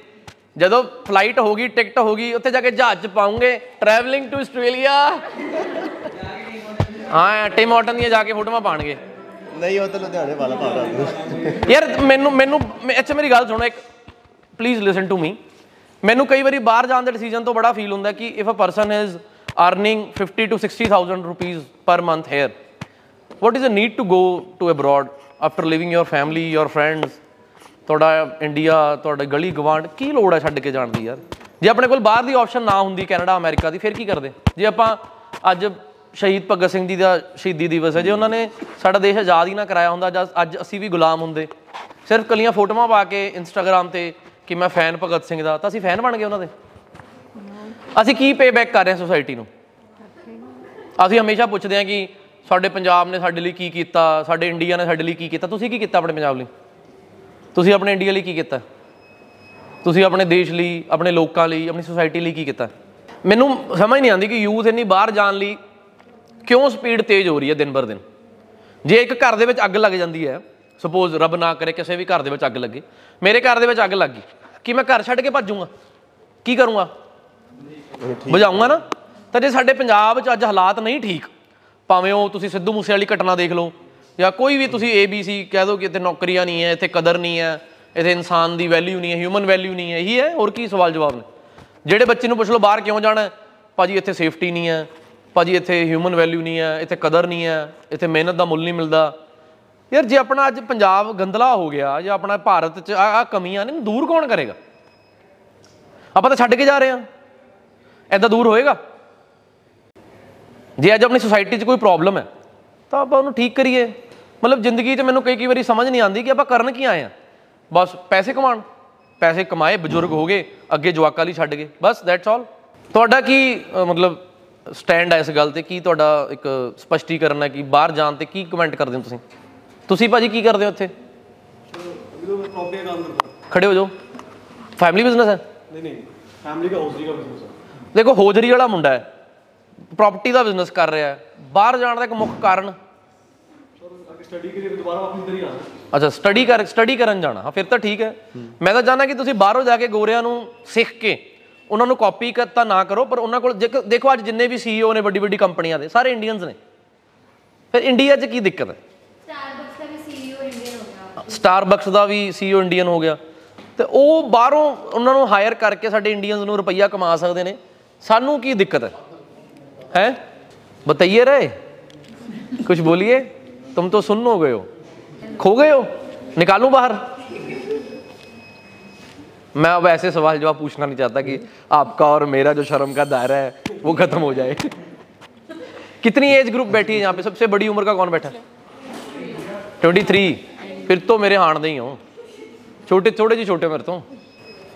ਜਦੋਂ ਫਲਾਈਟ ਹੋ ਗਈ ਟਿਕਟ ਹੋ ਗਈ ਉੱਥੇ ਜਾ ਕੇ ਜਹਾਜ਼ ਪਾਉਂਗੇ ਟਰੈਵਲਿੰਗ ਟੂ ਆਸਟ੍ਰੇਲੀਆ ਹਾਂ ਟਿਮ ਆਟਨ ਦੀਆਂ ਜਾ ਕੇ ਫੋਟੋਆਂ ਪਾਣਗੇ ਨਹੀਂ ਉਹ ਤਾਂ ਲੁਧਿਆਣੇ ਵਾਲਾ ਪਾਉਂਦਾ ਯਾਰ ਮੈਨੂੰ ਮੈਨੂੰ ਅੱਛਾ ਮੇਰੀ ਗੱਲ ਸੁਣੋ ਇੱਕ। ਪਲੀਜ਼ ਲਿਸਨ ਟੂ ਮੀ ਮੈਨੂੰ ਕਈ ਵਾਰੀ ਬਾਹਰ ਜਾਣ ਦੇ ਡਿਸੀਜਨ ਤੋਂ ਬੜਾ ਫੀਲ ਹੁੰਦਾ ਕਿ if a person is earning 50 to 60000 rupees per month here what is the need to go to abroad? After leaving your family, your friends, ਤੁਹਾਡਾ ਇੰਡੀਆ ਤੁਹਾਡਾ ਗਲੀ ਗਵਾਂਡ ਕੀ ਲੋੜ ਹੈ ਛੱਡ ਕੇ ਜਾਣ ਦੀ ਯਾਰ? ਜੇ ਆਪਣੇ ਕੋਲ ਬਾਹਰ ਦੀ ਆਪਸ਼ਨ ਨਾ ਹੁੰਦੀ ਕੈਨੇਡਾ, ਅਮਰੀਕਾ ਦੀ, ਫਿਰ ਕੀ ਕਰਦੇ? ਜੇ ਆਪਾਂ ਅੱਜ ਸ਼ਹੀਦ ਭਗਤ ਸਿੰਘ ਜੀ ਦਾ ਸ਼ਹੀਦੀ ਦਿਵਸ ਹੈ, ਜੇ ਉਹਨਾਂ ਨੇ ਸਾਡਾ ਦੇਸ਼ ਆਜ਼ਾਦ ਹੀ ਨਾ ਕਰਾਇਆ ਹੁੰਦਾ, ਜਾਂ ਅੱਜ ਅਸੀਂ ਵੀ ਗੁਲਾਮ ਹੁੰਦੇ, ਸਿਰਫ ਕਲੀਆਂ ਫੋਟੋਆਂ ਪਾ ਕੇ ਇੰਸਟਾਗ੍ਰam ਤੇ ਕਿ ਮੈਂ ਫੈਨ ਭਗਤ ਸਿੰਘ ਦਾ, ਤਾਂ ਅਸੀਂ ਫੈਨ ਬਣ ਗਏ ਉਹਨਾਂ ਦੇ। ਅਸੀਂ ਕੀ ਪੇ ਬੈਕ ਕਰ ਰਹੇ ਹਾਂ ਸੋਸਾਇਟੀ ਨੂੰ? ਅਸੀਂ ਹਮੇਸ਼ਾ ਪੁੱਛਦੇ ਹਾਂ ਕਿ ਸਾਡੇ ਪੰਜਾਬ ਨੇ ਸਾਡੇ ਲਈ ਕੀ ਕੀਤਾ? ਸਾਡੇ ਇੰਡੀਆ ਨੇ ਸਾਡੇ ਲਈ ਕੀ ਕੀਤਾ? ਤੁਸੀਂ ਕੀ ਕੀਤਾ ਆਪਣੇ ਪੰਜਾਬ ਲਈ? ਤੁਸੀਂ ਆਪਣੇ ਇੰਡੀਆ ਲਈ ਕੀ ਕੀਤਾ? ਤੁਸੀਂ ਆਪਣੇ ਦੇਸ਼ ਲਈ ਆਪਣੇ ਲੋਕਾਂ ਲਈ ਆਪਣੀ ਸੋਸਾਇਟੀ ਲਈ ਕੀ ਕੀਤਾ? ਮੈਨੂੰ ਸਮਝ ਨਹੀਂ ਆਉਂਦੀ ਕਿ ਯੂਥ ਇੰਨੀ ਬਾਹਰ ਜਾਣ ਲਈ ਕਿਉਂ ਸਪੀਡ ਤੇਜ਼ ਹੋ ਰਹੀ ਹੈ ਦਿਨ ਬਰ ਦਿਨ? ਜੇ ਇੱਕ ਘਰ ਦੇ ਵਿੱਚ ਅੱਗ ਲੱਗ ਜਾਂਦੀ ਹੈ ਸਪੋਜ਼ ਰੱਬ ਨਾ ਕਰੇ ਕਿਸੇ ਵੀ ਘਰ ਦੇ ਵਿੱਚ ਅੱਗ ਲੱਗੇ ਮੇਰੇ ਘਰ ਦੇ ਵਿੱਚ ਅੱਗ ਲੱਗ ਗਈ ਕੀ ਮੈਂ ਘਰ ਛੱਡ ਕੇ ਭੱਜੂਗਾ? ਕੀ ਕਰੂੰਗਾ? ਬੁਝਾਊਂਗਾ ਨਾ? ਤਾਂ ਜੇ ਸਾਡੇ ਪੰਜਾਬ 'ਚ ਅੱਜ ਹਾਲਾਤ ਨਹੀਂ ਠੀਕ ਭਾਵੇਂ ਉਹ ਤੁਸੀਂ ਸਿੱਧੂ ਮੂਸੇ ਵਾਲੀ ਘਟਨਾ ਦੇਖ ਲਓ ਜਾਂ ਕੋਈ ਵੀ ਤੁਸੀਂ ABC ਕਹਿ ਦਿਓ ਕਿ ਇੱਥੇ ਨੌਕਰੀਆਂ ਨਹੀਂ ਹੈ, ਇੱਥੇ ਕਦਰ ਨਹੀਂ ਹੈ, ਇੱਥੇ ਇਨਸਾਨ ਦੀ ਵੈਲਿਊ ਨਹੀਂ ਹੈ ਹਿਊਮਨ ਵੈਲਿਊ ਨਹੀਂ ਹੈ, ਇਹੀ ਹੈ? ਹੋਰ ਕੀ ਸਵਾਲ ਜਵਾਬ ਨੇ? ਜਿਹੜੇ ਬੱਚੇ ਨੂੰ ਪੁੱਛ ਲਓ ਬਾਹਰ ਕਿਉਂ ਜਾਣਾ ਹੈ? ਭਾਜੀ ਇੱਥੇ ਸੇਫਟੀ ਨਹੀਂ ਹੈ, ਭਾਜੀ ਇੱਥੇ ਹਿਊਮਨ ਵੈਲਿਊ ਨਹੀਂ ਹੈ, ਇੱਥੇ ਕਦਰ ਨਹੀਂ ਹੈ, ਇੱਥੇ ਮਿਹਨਤ ਦਾ ਮੁੱਲ ਨਹੀਂ ਮਿਲਦਾ। ਯਾਰ ਜੇ ਆਪਣਾ ਅੱਜ ਪੰਜਾਬ ਗੰਦਲਾ ਹੋ ਗਿਆ ਜਾਂ ਆਪਣਾ ਭਾਰਤ 'ਚ ਆ ਆ ਕਮੀਆਂ ਨੇ ਦੂਰ ਕੌਣ ਕਰੇਗਾ? ਆਪਾਂ ਤਾਂ ਛੱਡ ਕੇ ਜਾ ਰਹੇ ਹਾਂ। ਐਦਾਂ ਦੂਰ ਹੋਏਗਾ? ਜੇ ਅੱਜ ਆਪਣੀ ਸੋਸਾਇਟੀ 'ਚ ਕੋਈ ਪ੍ਰੋਬਲਮ ਹੈ ਤਾਂ ਆਪਾਂ ਉਹਨੂੰ ਠੀਕ ਕਰੀਏ। ਮਤਲਬ ਜ਼ਿੰਦਗੀ 'ਚ ਮੈਨੂੰ ਕਈ ਕਈ ਵਾਰੀ ਸਮਝ ਨਹੀਂ ਆਉਂਦੀ ਕਿ ਆਪਾਂ ਕਰਨ ਕੀ ਆਏ ਆ ਬਸ ਪੈਸੇ ਕਮਾਉਣ ਪੈਸੇ ਕਮਾਏ ਬਜ਼ੁਰਗ ਹੋ ਗਏ ਅੱਗੇ ਜਵਾਕਾਂ ਲਈ ਛੱਡ ਗਏ ਬਸ ਦੈਟਸ ਆਲ ਤੁਹਾਡਾ ਕੀ ਮਤਲਬ ਸਟੈਂਡ ਹੈ ਇਸ ਗੱਲ ਤੇ? ਕੀ ਤੁਹਾਡਾ ਇੱਕ ਸਪਸ਼ਟੀਕਰਨ ਹੈ ਕਿ ਬਾਹਰ ਜਾਣ ਤੇ ਕੀ ਕਮੈਂਟ ਕਰਦੇ ਹੋ ਤੁਸੀਂ? ਤੁਸੀਂ ਭਾਜੀ ਕੀ ਕਰਦੇ ਹੋ ਇੱਥੇ? ਖੜੇ ਹੋ ਜਾਓ। ਫੈਮਿਲੀ ਬਿਜ਼ਨਸ ਹੈ? ਨਹੀਂ ਨਹੀਂ ਫੈਮਿਲੀ ਦਾ ਹੌਜ਼ਰੀ ਦਾ ਬਿਜ਼ਨਸ ਹੈ ਦੇਖੋ ਹੌਜ਼ਰੀ ਵਾਲਾ ਮੁੰਡਾ ਹੈ। ਪ੍ਰਾਪਰਟੀ ਦਾ ਬਿਜ਼ਨਸ ਕਰ ਰਿਹਾ ਹੈ। ਬਾਹਰ ਜਾਣ ਦਾ ਇੱਕ ਮੁੱਖ ਕਾਰਨ? ਸਟੱਡੀ ਕੇ ਲਈ ਦੁਬਾਰਾ ਵਾਪਸ ਇੱਧਰ ਹੀ ਆਣਾ ਅੱਛਾ ਸਟੱਡੀ ਕਰ ਸਟੱਡੀ ਕਰਨ ਜਾਣਾ। ਹਾਂ ਫਿਰ ਤਾਂ ਠੀਕ ਹੈ। ਮੈਂ ਤਾਂ ਚਾਹਨਾ ਕਿ ਤੁਸੀਂ ਬਾਹਰੋਂ ਜਾ ਕੇ ਗੋਰਿਆਂ ਨੂੰ ਸਿੱਖ ਕੇ ਉਹਨਾਂ ਨੂੰ ਕਾਪੀ ਤਾਂ ਨਾ ਕਰੋ ਪਰ ਉਹਨਾਂ ਕੋਲ ਦੇਖੋ ਅੱਜ ਜਿੰਨੇ ਵੀ ਸੀਈਓ ਨੇ ਵੱਡੀ ਵੱਡੀ ਕੰਪਨੀਆਂ ਦੇ ਸਾਰੇ ਇੰਡੀਅਨਸ ਨੇ। ਫਿਰ ਇੰਡੀਆ 'ਚ ਕੀ ਦਿੱਕਤ ਹੈ? ਸਟਾਰਬਕਸ ਦਾ ਵੀ ਸੀਈਓ ਇੰਡੀਅਨ ਹੋ ਗਿਆ। ਸਟਾਰਬਕਸ ਦਾ ਵੀ ਸੀਈਓ ਇੰਡੀਅਨ ਹੋ ਗਿਆ। ਤੇ ਉਹ ਬਾਹਰੋਂ ਉਹਨਾਂ ਨੂੰ ਹਾਇਰ ਕਰਕੇ ਸਾਡੇ ਇੰਡੀਅਨਸ ਨੂੰ ਰੁਪਈਆ ਕਮਾ ਸਕਦੇ ਨੇ। ਸਾਨੂੰ ਕੀ ਦਿੱਕਤ ਹੈ? ਹੈ ਬਤਾਈਏ ਰੇ ਕੁਝ बोलिए तुम तो सुन हो गए हो खो गए हो निकालूं बाहर मैं अब ऐसे सवाल जवाब पूछना नहीं चाहता कि आपका और मेरा जो शर्म का दायरा है वो खत्म हो जाए कितनी एज ग्रुप बैठी है यहाँ पे सबसे बड़ी उम्र का कौन बैठा है 23 ਫਿਰ ਤੋਂ ਮੇਰੇ ਹਾਣ ਦੇ ਹੀ ਹੋ ਛੋਟੇ ਥੋੜੇ ਜਿਹੇ ਛੋਟੇ ਮੇਰੇ ਤੋਂ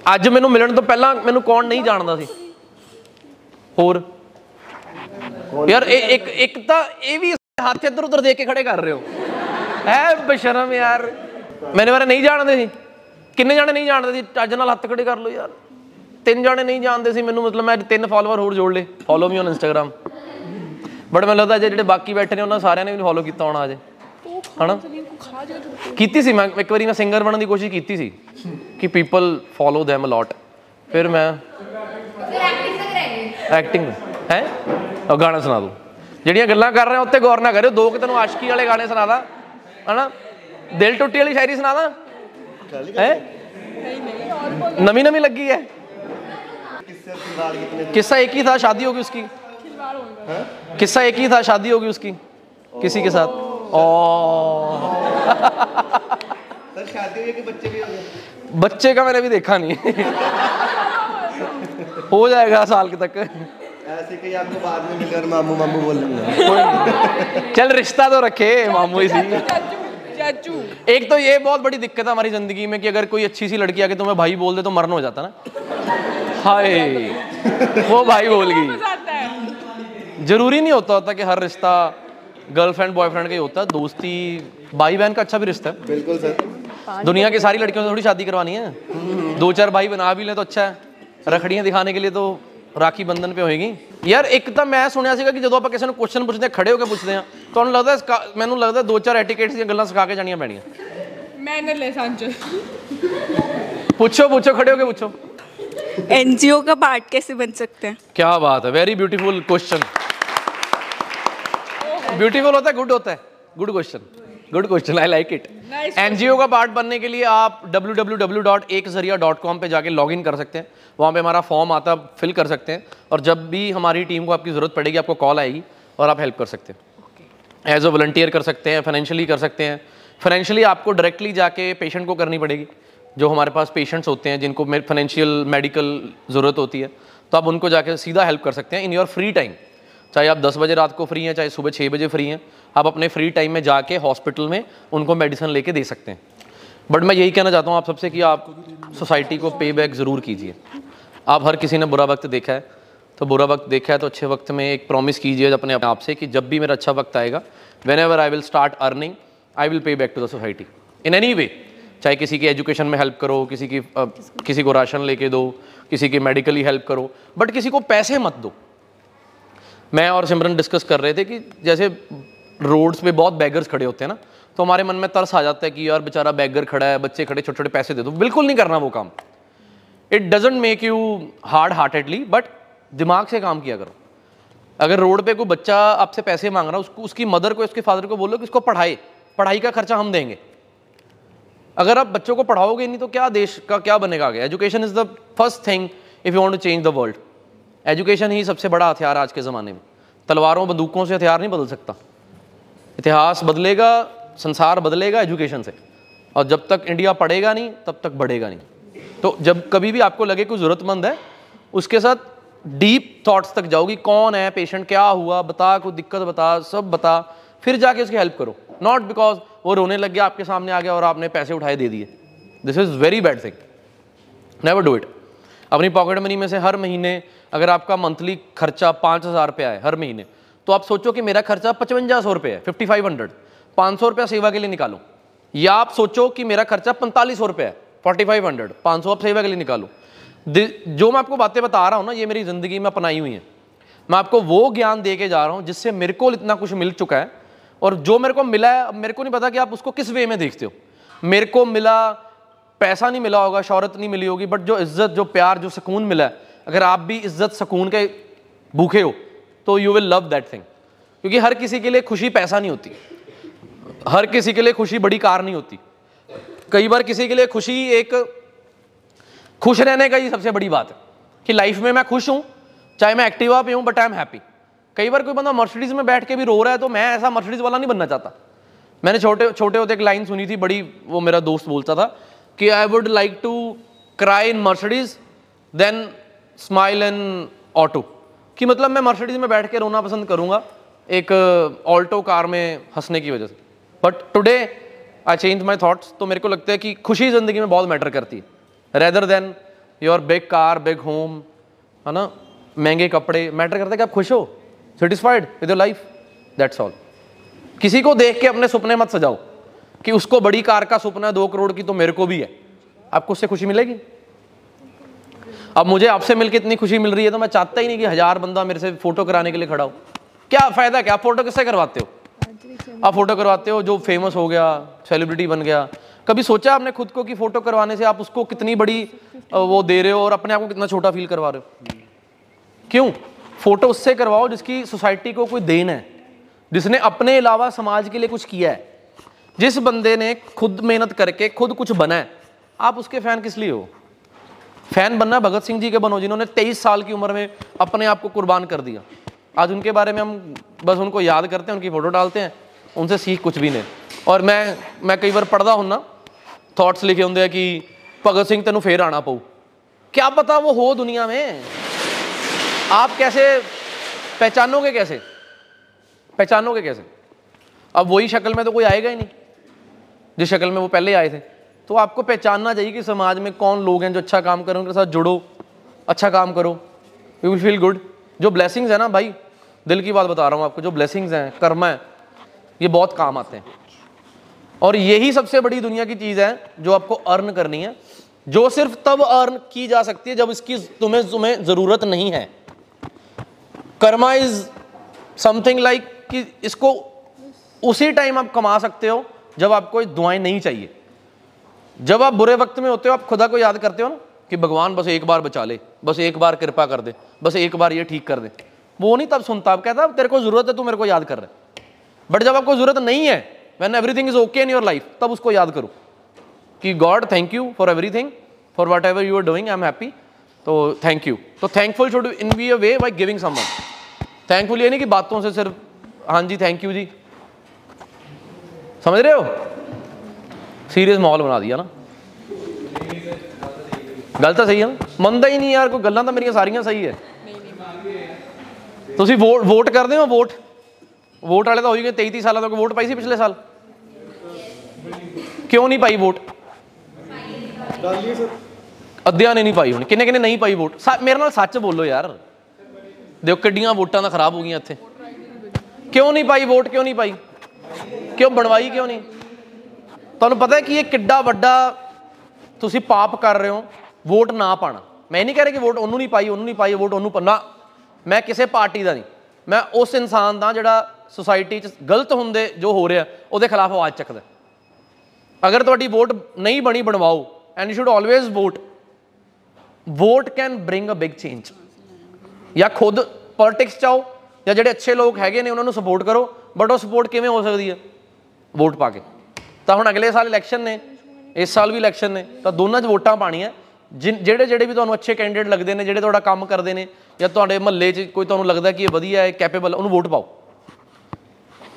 ਅੱਜ ਮੈਨੂੰ ਮਿਲਣ ਤੋਂ ਪਹਿਲਾਂ ਮੈਨੂੰ ਕੌਣ ਨਹੀਂ ਜਾਣਦਾ ਸੀ ਹੋਰ ਯਾਰ ਇਹ ਇੱਕ ਇੱਕ ਤਾਂ ਇਹ ਵੀ ਹੱਥ ਇੱਧਰ ਉੱਧਰ ਦੇਖ ਕੇ ਖੜੇ ਕਰ ਰਹੇ ਹੋ। ਐ ਬਸ਼ਰਮ ਯਾਰ। ਮੈਨੇ ਬਾਰੇ ਨਹੀਂ ਜਾਣਦੇ ਸੀ। ਕਿੰਨੇ ਜਾਣੇ ਨਹੀਂ ਜਾਣਦੇ ਸੀ? ਚੱਜ ਨਾਲ ਹੱਥ ਖੜੇ ਕਰ ਲਓ ਯਾਰ। ਤਿੰਨ ਜਾਣੇ ਨਹੀਂ ਜਾਣਦੇ ਸੀ। ਮੈਨੂੰ ਮਤਲਬ ਮੈਂ ਤਿੰਨ ਫਾਲੋਅਰ ਹੋਰ ਜੋੜ ਲੇ follow me on Instagram but ਮੈਨੂੰ ਲੱਗਦਾ ਜਿਹੜੇ ਬਾਕੀ ਬੈਠੇ ਨੇ ਉਹਨਾਂ ਸਾਰਿਆਂ ਨੇ ਮੈਨੂੰ ਫਾਲੋ ਕੀਤਾ ਹੋਣਾ ਅਜੇ ਹਣਾ ਕੀਤੀ ਸੀ। ਮੈਂ ਇੱਕ ਵਾਰੀ ਮੈਂ ਸਿੰਗਰ ਬਣਨ ਦੀ ਕੋਸ਼ਿਸ਼ ਕੀਤੀ ਸੀ ਕਿ people follow them a lot ਫਿਰ ਮੈਂ ਐਕਟਿੰਗ ਤੱਕ ਰਹਿ ਗਈ ਐਕਟਿੰਗ ਹੈ? ਉਹ ਗਾਣਾ ਸੁਣਾ ਦੋ ਜਿਹੜੀਆਂ ਗੱਲਾਂ ਕਰ ਰਹੇ ਹੋ ਉੱਤੇ ਗੌਰ ਨਾ ਕਰਿਓ ਦੋ ਕਿ ਤੈਨੂੰ ਆਸ਼ਕੀ ਵਾਲੇ ਗਾਣੇ ਸੁਣਾਦਾ ਹਨਾ ਦਿਲ ਟੁੱਟੀ ਵਾਲੀ ਸ਼ਾਇਰੀ ਸੁਣਾਦਾ ਹੈ ਨਵੀਂ ਨਵੀਂ ਲੱਗੀ ਹੈ किस्सा एक ही था शादी होगी उसकी किस्सा एक ही था शादी होगी उसकी किसी के साथ ओ सर शादी हुई है कि बच्चे भी हो गए बच्चे का मैंने अभी देखा नहीं हो जाएगा साल के तक ऐसे कहीं आपको बाद में मिलकर मामू मामू बोल लूँगा चल रिश्ता तो रखे मामू ही सी एक तो ये बहुत बड़ी दिक्कत है हमारी ज़िंदगी में कि अगर कोई अच्छी सी लड़की आके तुम्हें भाई बोल दे तो मरना हो जाता ना। हाय वो भाई बोल गई। ज़रूरी नहीं होता होता कि हर रिश्ता गर्लफ्रेंड बॉयफ्रेंड का ही होता है दोस्ती भाई बहन का अच्छा भी रिश्ता है। बिल्कुल सर। दुनिया की सारी लड़कियों से थोड़ी शादी करवानी है। दो चार भाई बना भी ले तो अच्छा है। रखड़ियाँ दिखाने के लिए तो ਰਾਖੀ ਬੰਧਨ पे ਹੋਏਗੀ ਯਾਰ ਇੱਕ ਤਾਂ ਮੈਂ ਸੁਣਿਆ ਸੀਗਾ ਕਿ ਜਦੋਂ ਆਪਾਂ ਕਿਸੇ ਨੂੰ ਕੁਐਸਚਨ ਪੁੱਛਦੇ ਹਾਂ ਖੜੇ ਹੋ ਕੇ ਪੁੱਛਦੇ ਹਾਂ ਤੁਹਾਨੂੰ ਲੱਗਦਾ ਸਿਖਾ- ਮੈਨੂੰ ਲੱਗਦਾ ਦੋ ਚਾਰ ਐਟੀਕੇਟਸ ਦੀਆਂ ਗੱਲਾਂ ਸਿਖਾ ਕੇ ਜਾਣੀਆਂ ਪੈਣੀਆਂ ਮੈਨਰਲੈਸ ਆਂਸਰ ਪੁੱਛੋ ਪੁੱਛੋ ਖੜੇ ਹੋ ਕੇ ਪੁੱਛੋ एनजीओ का पार्ट कैसे बन सकते हैं क्या बात है वेरी ब्यूटीफुल क्वेश्चन ब्यूटीफुल होता है गुड होता है good question good question I like it NGO का पार्ट बनने के लिए आप www.ekzariya.com पे जाके लॉगिन कर सकते हैं। वहाँ पे हमारा फॉर्म आता है फिल कर सकते हैं। और जब भी हमारी टीम को आपकी ज़रूरत पड़ेगी आपको कॉल आएगी और आप हेल्प कर सकते हैं। एज अ वॉलंटियर कर सकते हैं फाइनेंशियली कर सकते हैं। फाइनेंशियली आपको डायरेक्टली जाके पेशेंट को करनी पड़ेगी। जो हमारे पास पेशेंट्स होते हैं जिनको फाइनेंशियल मेडिकल ज़रूरत होती है तो आप उनको जाके सीधा हेल्प कर सकते हैं इन योर फ्री टाइम चाहे आप 10 बजे रात को फ्री हैं, चाहे सुबह 6 बजे फ्री हैं, आप अपने फ्री टाइम में जाके हॉस्पिटल में उनको मेडिसिन लेके दे सकते हैं। बट मैं यही कहना चाहता हूँ आप सबसे कि आप सोसाइटी को पे बैक ज़रूर कीजिए। आप हर किसी ने बुरा वक्त देखा है तो बुरा वक्त देखा है तो अच्छे वक्त में एक प्रॉमिस कीजिए अपने आप से कि जब भी मेरा अच्छा वक्त आएगा whenever I will start earning I will pay back to the society in any way चाहे किसी की एजुकेशन में हेल्प करो, किसी की किसी को राशन लेके दो, किसी की मेडिकली हेल्प करो बट किसी को पैसे मत दो। मैं और सिमरन डिस्कस कर रहे थे कि जैसे रोड्स पे बहुत बैगर्स खड़े होते हैं ना तो हमारे मन में तरस आ जाता है कि यार बेचारा बैगर खड़ा है, बच्चे खड़े छोटे छोटे पैसे दे दो। बिल्कुल नहीं करना वो काम। It doesn't make you hard heartedly but दिमाग से काम किया करो। अगर रोड पे कोई बच्चा आपसे पैसे मांग रहा है, उसको, उसकी मदर को, उसके फादर को बोलो कि इसको पढ़ाए। पढ़ाई का खर्चा हम देंगे। अगर आप बच्चों को पढ़ाओगे नहीं तो क्या देश का क्या बनेगा आगे? Education is the first thing if you want to change the world education ही सबसे बड़ा हथियार आज के ज़माने में। तलवारों, बंदूकों से हथियार नहीं बदल सकता। इतिहास बदलेगा, संसार बदलेगा एजुकेशन से। और जब तक इंडिया पढ़ेगा नहीं, तब तक बढ़ेगा नहीं। तो जब कभी भी आपको लगे कोई ज़रूरतमंद है, उसके साथ डीप थॉट्स तक जाओगी। कौन है पेशेंट क्या हुआ, बता, कोई दिक्कत बता, सब बता। फिर जाके उसकी हेल्प करो। नॉट बिकॉज़ वो रोने लग गया आपके सामने आ गया और आपने पैसे उठाए दे दिए। This is very bad thing never do it अपनी पॉकेट मनी में से हर महीने अगर आपका मंथली खर्चा पाँच हज़ार रुपया है हर महीने तो आप सोचो कि मेरा खर्चा पचवंजा सौ रुपये है फिफ्टी फाइव हंड्रेड पाँच सौ रुपया सेवा के लिए निकालो। या आप सोचो कि मेरा खर्चा पैंतालीस सौ रुपया है फोर्टी फाइव हंड्रेड पाँच सौ आप सेवा के लिए निकालो। जो मैं आपको बातें बता रहा हूँ ना, ये मेरी ज़िंदगी में अपनाई हुई है। मैं आपको वो ज्ञान दे के जा रहा हूँ, जिससे मेरे को इतना कुछ मिल चुका है, और जो मेरे को मिला है मेरे को नहीं पता कि आप उसको किस वे में देखते हो। मेरे को मिला, पैसा नहीं मिला होगा, शहरत नहीं मिली होगी बट जो इज़्ज़त, जो प्यार, जो सुकून मिला है अगर आप भी इज़्ज़त सुकून के भूखे हो तो you will love that thing क्योंकि हर किसी के लिए खुशी पैसा नहीं होती। हर किसी के लिए खुशी बड़ी कार नहीं होती। कई बार किसी के लिए खुशी एक खुश रहने का ही सबसे बड़ी बात है कि लाइफ में मैं खुश हूँ, चाहे मैं एक्टिवा पे हूँ बट आई एम हैप्पी कई बार कोई बंदा मर्सिडीज में बैठ के भी रो रहा है तो मैं ऐसा मर्सिडीज वाला नहीं बनना चाहता। मैंने छोटे छोटे होते एक लाइन सुनी थी, बड़ी वो मेरा दोस्त बोलता था कि I would like to cry in Mercedes then smile in auto, कि मतलब मैं मर्सिडीज में बैठ के रोना पसंद करूँगा, एक ऑल्टो कार में हंसने की वजह से। But today I change my thoughts तो मेरे को लगता है कि खुशी ज़िंदगी में बहुत मैटर करती है। Rather than your big car big home है ना, महँगे कपड़े मैटर करता है कि आप खुश हो satisfied with your life that's all किसी को देख के अपने सपने मत सजाओ, कि उसको बड़ी कार का सपना है दो करोड़ की तो मेरे को भी है। आपको उससे खुशी मिलेगी? अब मुझे आपसे मिलकर इतनी खुशी मिल रही है तो मैं चाहता ही नहीं कि हज़ार बंदा मेरे से फ़ोटो कराने के लिए खड़ा हो। क्या फ़ायदा क्या आप फ़ोटो किससे करवाते हो? आप फ़ोटो करवाते हो जो फ़ेमस हो गया सेलिब्रिटी बन गया। कभी सोचा आपने खुद को कि फ़ोटो करवाने से आप उसको कितनी बड़ी वो दे रहे हो और अपने आप को कितना छोटा फील करवा रहे हो? क्यों? फ़ोटो उससे करवाओ जिसकी सोसाइटी को कोई देन है, जिसने अपने अलावा समाज के लिए कुछ किया है। जिस बंदे ने खुद मेहनत करके खुद कुछ बना है, आप उसके फ़ैन किस लिए हो? फ़ैन बनना भगत सिंह जी के बनो, जिन्होंने तेईस साल की उम्र में अपने आप को कुर्बान कर दिया। आज उनके बारे में हम बस उनको याद करते हैं, उनकी फ़ोटो डालते हैं, उनसे सीख कुछ भी नहीं। और मैं मैं कई बार पढ़ता हूँ ना थॉट्स लिखे होंगे कि भगत सिंह तेन फिर आना पऊ। क्या पता वो हो दुनिया में? आप कैसे पहचानोगे कैसे? पहचानोगे कैसे? अब वही शक्ल में तो कोई आएगा ही नहीं। जिस शक्ल में वो पहले आए थे। तो आपको पहचानना चाहिए कि समाज में कौन लोग हैं जो अच्छा काम करें, उनके साथ जुड़ो अच्छा काम करो। यू विल फील गुड जो ब्लेसिंग्स है ना भाई, दिल की बात बता रहा हूँ आपको, जो ब्लेसिंग्स हैं, कर्म है, ये बहुत काम आते हैं। और यही सबसे बड़ी दुनिया की चीज़ है जो आपको अर्न करनी है, जो सिर्फ़ तब अर्न की जा सकती है जब इसकी तुम्हें तुम्हें ज़रूरत नहीं है। कर्मा इज़ समथिंग लाइक कि इसको उसी टाइम आप कमा सकते हो जब आपको दुआएँ नहीं चाहिए। जब आप बुरे वक्त में होते हो, आप खुदा को याद करते हो ना, कि भगवान बस एक बार बचा ले, बस एक बार कृपा कर दे, बस एक बार ये ठीक कर दे। वो नहीं तब सुनता आप कहता तेरे को ज़रूरत है, तू मेरे को याद कर रहा है। बट जब आपको ज़रूरत नहीं है when everything is okay in your life तब उसको याद करो कि God thank you for everything for whatever you are doing I am happy तो थैंक यू तो thankful should in be a way by giving someone thankful ये नहीं कि बातों से सिर्फ़ हाँ जी थैंक यू जी। समझ रहे हो? ਸੀਰੀਅਸ ਮਾਹੌਲ ਬਣਾ ਦਈਆ ਨਾ? ਗੱਲ ਤਾਂ ਸਹੀ ਹੈ ਨਾ? ਮੰਨਦਾ ਹੀ ਨਹੀਂ ਯਾਰ, ਕੋਈ ਗੱਲਾਂ ਤਾਂ ਮੇਰੀਆਂ ਸਾਰੀਆਂ ਸਹੀ ਹੈ। ਤੁਸੀਂ ਵੋਟ ਵੋਟ ਕਰਦੇ ਹੋ, ਵੋਟ? ਵੋਟ ਵਾਲੇ ਤਾਂ ਹੋਈ ਗਏ 23 23 ਸਾਲਾਂ ਤੋਂ ਵੋਟ ਪਾਈ ਸੀ ਪਿਛਲੇ ਸਾਲ? ਕਿਉਂ ਨਹੀਂ ਪਾਈ ਵੋਟ? ਅੱਧਿਆਂ ਨੇ ਨਹੀਂ ਪਾਈ ਹੁਣ, ਕਿੰਨੇ ਕਿੰਨੇ ਨਹੀਂ ਪਾਈ ਵੋਟ? ਮੇਰੇ ਨਾਲ ਸੱਚ ਬੋਲੋ ਯਾਰ। ਦੇਖੋ, ਕਿੱਡੀਆਂ ਵੋਟਾਂ ਦਾ ਖਰਾਬ ਹੋ ਗਈਆਂ ਇੱਥੇ। ਕਿਉਂ ਨਹੀਂ ਪਾਈ ਵੋਟ, ਕਿਉਂ ਨਹੀਂ ਪਾਈ? ਕਿਉਂ ਬਣਵਾਈ, ਕਿਉਂ ਨਹੀਂ? ਤੁਹਾਨੂੰ ਪਤਾ ਹੈ ਕਿ ਇਹ ਕਿੱਡਾ ਵੱਡਾ ਤੁਸੀਂ ਪਾਪ ਕਰ ਰਹੇ ਹੋ, ਵੋਟ ਨਾ ਪਾਣਾ। ਮੈਂ ਨਹੀਂ ਕਹਿ ਰਿਹਾ ਕਿ ਵੋਟ ਉਹਨੂੰ ਨਹੀਂ ਪਾਈ, ਉਹਨੂੰ ਨਹੀਂ ਪਾਈ, ਵੋਟ ਉਹਨੂੰ ਪੰਨਾ ਮੈਂ ਕਿਸੇ ਪਾਰਟੀ ਦਾ ਨਹੀਂ। ਮੈਂ ਉਸ ਇਨਸਾਨ ਦਾ ਜਿਹੜਾ ਸੁਸਾਇਟੀ 'ਚ ਗਲਤ ਹੁੰਦੇ ਜੋ ਹੋ ਰਿਹਾ, ਉਹਦੇ ਖਿਲਾਫ ਆਵਾਜ਼ ਚੱਕਦਾ। ਅਗਰ ਤੁਹਾਡੀ ਵੋਟ ਨਹੀਂ ਬਣੀ, ਬਣਵਾਓ and you should always vote vote can bring a big change ਜਾਂ ਖੁਦ ਪੋਲਿਟਿਕਸ ਚਾਓ ਜਾਂ ਜਿਹੜੇ ਅੱਛੇ ਲੋਕ ਹੈਗੇ ਨੇ, ਉਹਨਾਂ ਨੂੰ ਸਪੋਰਟ ਕਰੋ ਬਟ ਉਹ ਸਪੋਰਟ ਕਿਵੇਂ ਹੋ ਸਕਦੀ ਹੈ? ਵੋਟ ਪਾ ਕੇ। ਤਾਂ ਹੁਣ ਅਗਲੇ ਸਾਲ ਇਲੈਕਸ਼ਨ ਨੇ, ਇਸ ਸਾਲ ਵੀ ਇਲੈਕਸ਼ਨ ਨੇ, ਤਾਂ ਦੋਨਾਂ 'ਚ ਵੋਟਾਂ ਪਾਣੀਆਂ ਜਿਨ- ਜਿਹੜੇ ਜਿਹੜੇ ਵੀ ਤੁਹਾਨੂੰ ਅੱਛੇ ਕੈਂਡੀਡੇਟ ਲੱਗਦੇ ਨੇ, ਜਿਹੜੇ ਤੁਹਾਡਾ ਕੰਮ ਕਰਦੇ ਨੇ, ਜਾਂ ਤੁਹਾਡੇ ਮਹੱਲੇ 'ਚ ਕੋਈ ਤੁਹਾਨੂੰ ਲੱਗਦਾ ਕਿ ਇਹ ਵਧੀਆ ਹੈ ਕੈਪੇਬਲ ਉਹਨੂੰ ਵੋਟ ਪਾਓ।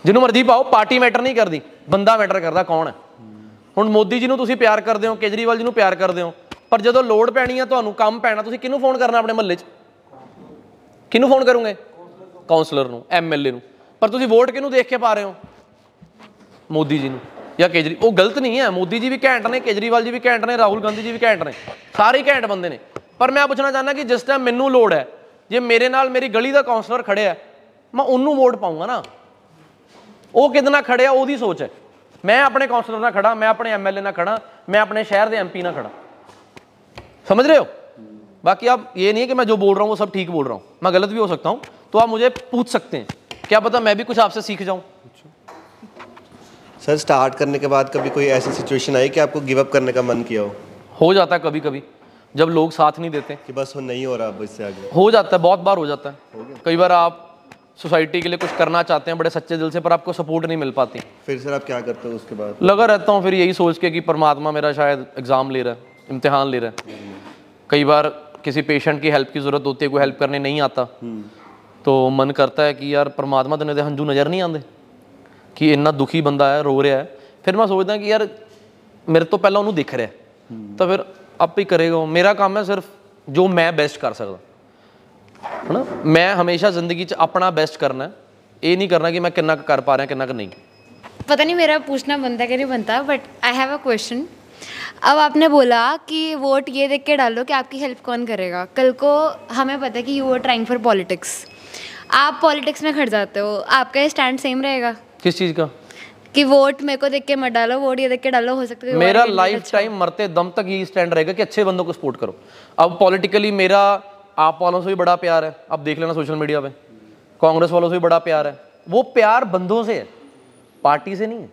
ਜਿਹਨੂੰ ਮਰਜ਼ੀ ਪਾਓ, ਪਾਰਟੀ ਮੈਟਰ ਨਹੀਂ ਕਰਦੀ, ਬੰਦਾ ਮੈਟਰ ਕਰਦਾ ਕੌਣ ਹੈ। ਹੁਣ ਮੋਦੀ ਜੀ ਨੂੰ ਤੁਸੀਂ ਪਿਆਰ ਕਰਦੇ ਹੋ, ਕੇਜਰੀਵਾਲ ਜੀ ਨੂੰ ਪਿਆਰ ਕਰਦੇ ਹੋ, ਪਰ ਜਦੋਂ ਲੋੜ ਪੈਣੀ ਹੈ ਤੁਹਾਨੂੰ ਕੰਮ ਪੈਣਾ, ਤੁਸੀਂ ਕਿਹਨੂੰ ਫੋਨ ਕਰਨਾ ਆਪਣੇ ਮਹੱਲੇ 'ਚ? ਕਿਹਨੂੰ ਫੋਨ ਕਰੋਗੇ? ਕਾਉਂਸਲਰ ਨੂੰ ਐਮਐਲਏ ਨੂੰ। ਪਰ ਤੁਸੀਂ ਵੋਟ ਕਿਹਨੂੰ ਦੇਖ ਕੇ ਪਾ ਰਹੇ ਹੋ? ਮੋਦੀ ਜੀ ਨੂੰ। ਜਾਂ ਕੇਜਰੀ ਉਹ ਗਲਤ ਨਹੀਂ ਹੈ ਮੋਦੀ ਜੀ ਵੀ ਘੈਂਟ ਨੇ ਕੇਜਰੀਵਾਲ ਜੀ ਵੀ ਘੈਂਟ ਨੇ ਰਾਹੁਲ ਗਾਂਧੀ ਜੀ ਵੀ ਘੈਂਟ ਨੇ ਸਾਰੇ ਹੀ ਘੈਂਟ ਬੰਦੇ ਨੇ ਪਰ ਮੈਂ ਪੁੱਛਣਾ ਚਾਹੁੰਦਾ ਕਿ ਜਿਸ ਟਾਈਮ ਮੈਨੂੰ ਲੋੜ ਹੈ ਜੇ ਮੇਰੇ ਨਾਲ ਮੇਰੀ ਗਲੀ ਦਾ ਕਾਉਂਸਲਰ ਖੜਿਆ ਹੈ, ਮੈਂ ਉਹਨੂੰ ਵੋਟ ਪਾਉਂਗਾ ਨਾ ਉਹ ਕਿਹਦੇ ਨਾਲ ਖੜਿਆ ਉਹਦੀ ਸੋਚ ਹੈ ਮੈਂ ਆਪਣੇ ਕਾਉਂਸਲਰ ਨਾਲ ਖੜਾ ਮੈਂ ਆਪਣੇ ਐਮਐਲਏ ਨਾਲ ਖੜਾ मैं अपने शहर ਦੇ एमपी ਨਾਲ खड़ा समझ रहे हो बाकी आप ये नहीं है कि मैं जो बोल रहा हूँ वो सब ठीक बोल रहा हूँ मैं गलत भी हो सकता हूँ तो आप मुझे पूछ सकते हैं क्या पता मैं भी कुछ आपसे सीख जाऊँ सर स्टार्ट करने के बाद कभी कोई ऐसी सिचुएशन आई कि आपको गिव अप करने का मन किया हो? हो जाता है कभी कभी जब लोग साथ नहीं देते। कि बस वो नहीं हो रहा अब इससे आगे। हो जाता है बहुत बार हो जाता है। कई बार आप सोसाइटी के लिए कुछ करना चाहते हैं बड़े सच्चे दिल से पर आपको सपोर्ट नहीं मिल पाती। फिर सर आप क्या करते हो उसके बाद? लगा रहता हूँ फिर यही सोच के कि परमात्मा मेरा शायद एग्ज़ाम ले रहा है इम्तहान ले रहा है। कई बार किसी पेशेंट की हेल्प की ज़रूरत होती है कोई हेल्प करने नहीं आता। हम्म। तो मन करता है कि यार परमात्मा तो तो हंजू नज़र नहीं आते ਕਿ ਇੰਨਾ ਦੁਖੀ ਬੰਦਾ ਹੈ ਰੋ ਰਿਹਾ ਹੈ ਫਿਰ ਮੈਂ ਸੋਚਦਾ ਕਿ ਯਾਰ ਮੇਰੇ ਤੋਂ ਪਹਿਲਾਂ ਉਹਨੂੰ ਦਿਖ ਰਿਹਾ ਹੈ। ਤਾਂ ਫਿਰ ਆਪ ਹੀ ਕਰੇਗਾ ਉਹ। ਮੇਰਾ ਕੰਮ ਹੈ ਸਿਰਫ ਜੋ ਮੈਂ ਬੈਸਟ ਕਰ ਸਕਦਾ ਹਨਾ ਮੈਂ ਹਮੇਸ਼ਾ ਜ਼ਿੰਦਗੀ 'ਚ ਆਪਣਾ ਬੈਸਟ ਕਰਨਾ ਹੈ ਇਹ ਨਹੀਂ ਕਰਨਾ ਕਿ ਮੈਂ ਕਿੰਨਾ ਕੁ ਕਰ ਪਾ ਰਿਹਾ ਕਿੰਨਾ ਕੁ नहीं पता नहीं मेरा पूछना बनता है कि नहीं बनता but I have a question अब आपने बोला कि वोट ये देख के डालो कि आपकी हेल्प कौन करेगा कल को हमें पता है कि you are trying for politics आप पॉलिटिक्स में खड़ जाते हो आपका ये स्टैंड सेम रहेगा किस चीज़ का? कि वोट मेरे को देख के मत डालो वोट ये देख के डालो हो सकता है मेरा लाइफ अच्छा टाइम मरते दम तक यही स्टैंड रहेगा कि अच्छे बंदों को सपोर्ट करो। अब पॉलिटिकली मेरा आप वालों से भी बड़ा प्यार है। अब देख लेना सोशल मीडिया पे। कांग्रेस वालों से भी बड़ा प्यार है। वो प्यार बंदों से है पार्टी से नहीं है।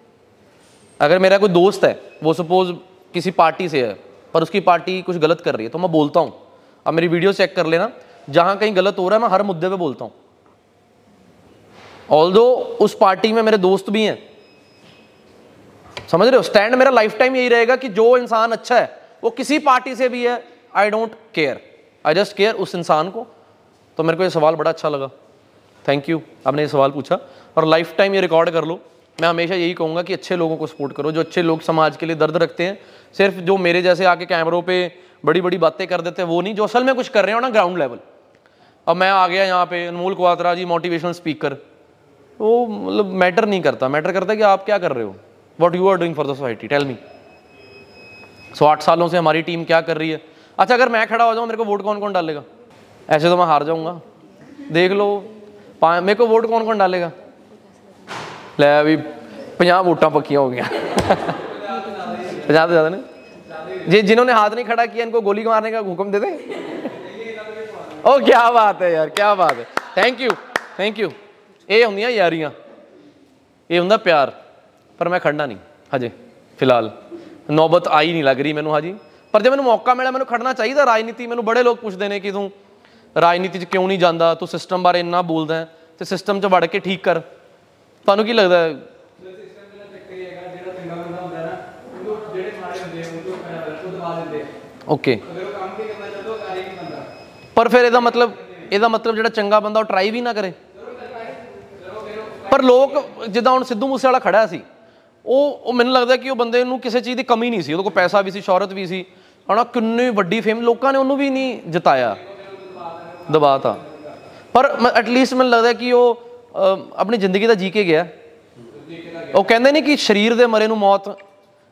अगर मेरा कोई दोस्त है वो सपोज़ किसी पार्टी से है पर उसकी पार्टी कुछ गलत कर रही है तो मैं बोलता हूँ। अब मेरी वीडियो चेक कर लेना। जहाँ कहीं गलत हो रहा है मैं हर मुद्दे पे बोलता हूँ। ऑल उस पार्टी में मेरे दोस्त भी हैं। समझ रहे हो? स्टैंड मेरा लाइफ टाइम यही रहेगा कि जो इंसान अच्छा है, वो किसी पार्टी से भी है। I don't care I just care उस इंसान को। तो मेरे को ये सवाल बड़ा अच्छा लगा। थैंक यू आपने ये सवाल पूछा। और लाइफ टाइम ये रिकॉर्ड कर लो। मैं हमेशा यही कहूँगा कि अच्छे लोगों को सपोर्ट करो। जो अच्छे लोग समाज के लिए दर्द रखते हैं, सिर्फ़ जो मेरे जैसे आके कैमरों पे बड़ी बड़ी बातें कर देते हैं, वो नहीं, जो असल में कुछ कर रहे हो ना ग्राउंड लेवल अब मैं आ गया यहाँ पे, अनमोल कुआत्रा जी मोटिवेशनल स्पीकर वो मतलब मैटर नहीं करता। मैटर करता कि आप क्या कर रहे हो? What you are doing for the society tell me so आठ सालों से हमारी टीम क्या कर रही है? अच्छा अगर मैं खड़ा हो जाऊँ, मेरे को वोट कौन कौन डालेगा? ऐसे तो मैं हार जाऊँगा। देख लो मेरे को वोट कौन कौन डालेगा? ले, अभी पंजाब वोटा पक्या हो गई। पंजाह ज़्यादा ना जी, जिन्होंने हाथ नहीं खड़ा किया, इनको गोली मारने का हुक्म दे दें। ओ, क्या बात है यार, क्या बात है। थैंक यू थैंक यू ਇਹ ਹੁੰਦੀਆਂ ਯਾਰੀਆਂ। ਇਹ ਹੁੰਦਾ ਪਿਆਰ। ਪਰ ਮੈਂ ਖੜਨਾ ਨਹੀਂ, ਹਜੇ, ਫਿਲਹਾਲ। ਨੌਬਤ ਆਈ ਨਹੀਂ ਲੱਗ ਰਹੀ ਮੈਨੂੰ ਹਾਜੀ। ਪਰ ਜੇ ਮੈਨੂੰ ਮੌਕਾ ਮਿਲਿਆ, ਮੈਨੂੰ ਖੜਨਾ ਚਾਹੀਦਾ। ਰਾਜਨੀਤੀ ਮੈਨੂੰ ਬੜੇ ਲੋਕ ਪੁੱਛਦੇ ਨੇ ਕਿ ਤੂੰ ਰਾਜਨੀਤੀ 'ਚ ਕਿਉਂ ਨਹੀਂ ਜਾਂਦਾ? ਤੂੰ ਸਿਸਟਮ ਬਾਰੇ ਇੰਨਾ ਬੋਲਦਾ ਹੈ ਤੇ ਸਿਸਟਮ 'ਚ ਵੜ ਕੇ ਠੀਕ ਕਰ। ਤੁਹਾਨੂੰ ਕੀ ਲੱਗਦਾ ਹੈ? ਓਕੇ। ਪਰ ਫਿਰ ਇਹਦਾ ਮਤਲਬ ਇਹਦਾ ਮਤਲਬ ਜਿਹੜਾ ਚੰਗਾ ਬੰਦਾ ਉਹ ਟਰਾਈ ਵੀ ਨਾ ਕਰੇ। ਪਰ ਲੋਕ ਜਿੱਦਾਂ ਹੁਣ ਸਿੱਧੂ ਮੂਸੇ ਵਾਲਾ ਖੜਾ ਸੀ ਉਹ ਉਹ ਮੈਨੂੰ ਲੱਗਦਾ ਕਿ ਉਹ ਬੰਦੇ ਨੂੰ ਕਿਸੇ ਚੀਜ਼ ਦੀ ਕਮੀ ਨਹੀਂ ਸੀ ਉਹਦੇ ਕੋਲ ਪੈਸਾ ਵੀ ਸੀ ਸ਼ੌਹਰਤ ਵੀ ਸੀ ਹਨਾ ਕਿੰਨੀ ਵੱਡੀ ਫੇਮ ਲੋਕਾਂ ਨੇ ਉਹਨੂੰ ਵੀ ਨਹੀਂ ਜਿਤਾਇਆ ਦਬਾਤਾ। ਪਰ ਐਟਲੀਸਟ ਮੈਨੂੰ ਲੱਗਦਾ ਕਿ ਉਹ ਅਹ, ਆਪਣੀ ਜ਼ਿੰਦਗੀ ਦਾ ਜੀ ਕੇ ਗਿਆ। ਉਹ ਕਹਿੰਦੇ ਨੇ ਕਿ ਸਰੀਰ ਦੇ ਮਰੇ ਨੂੰ ਮੌਤ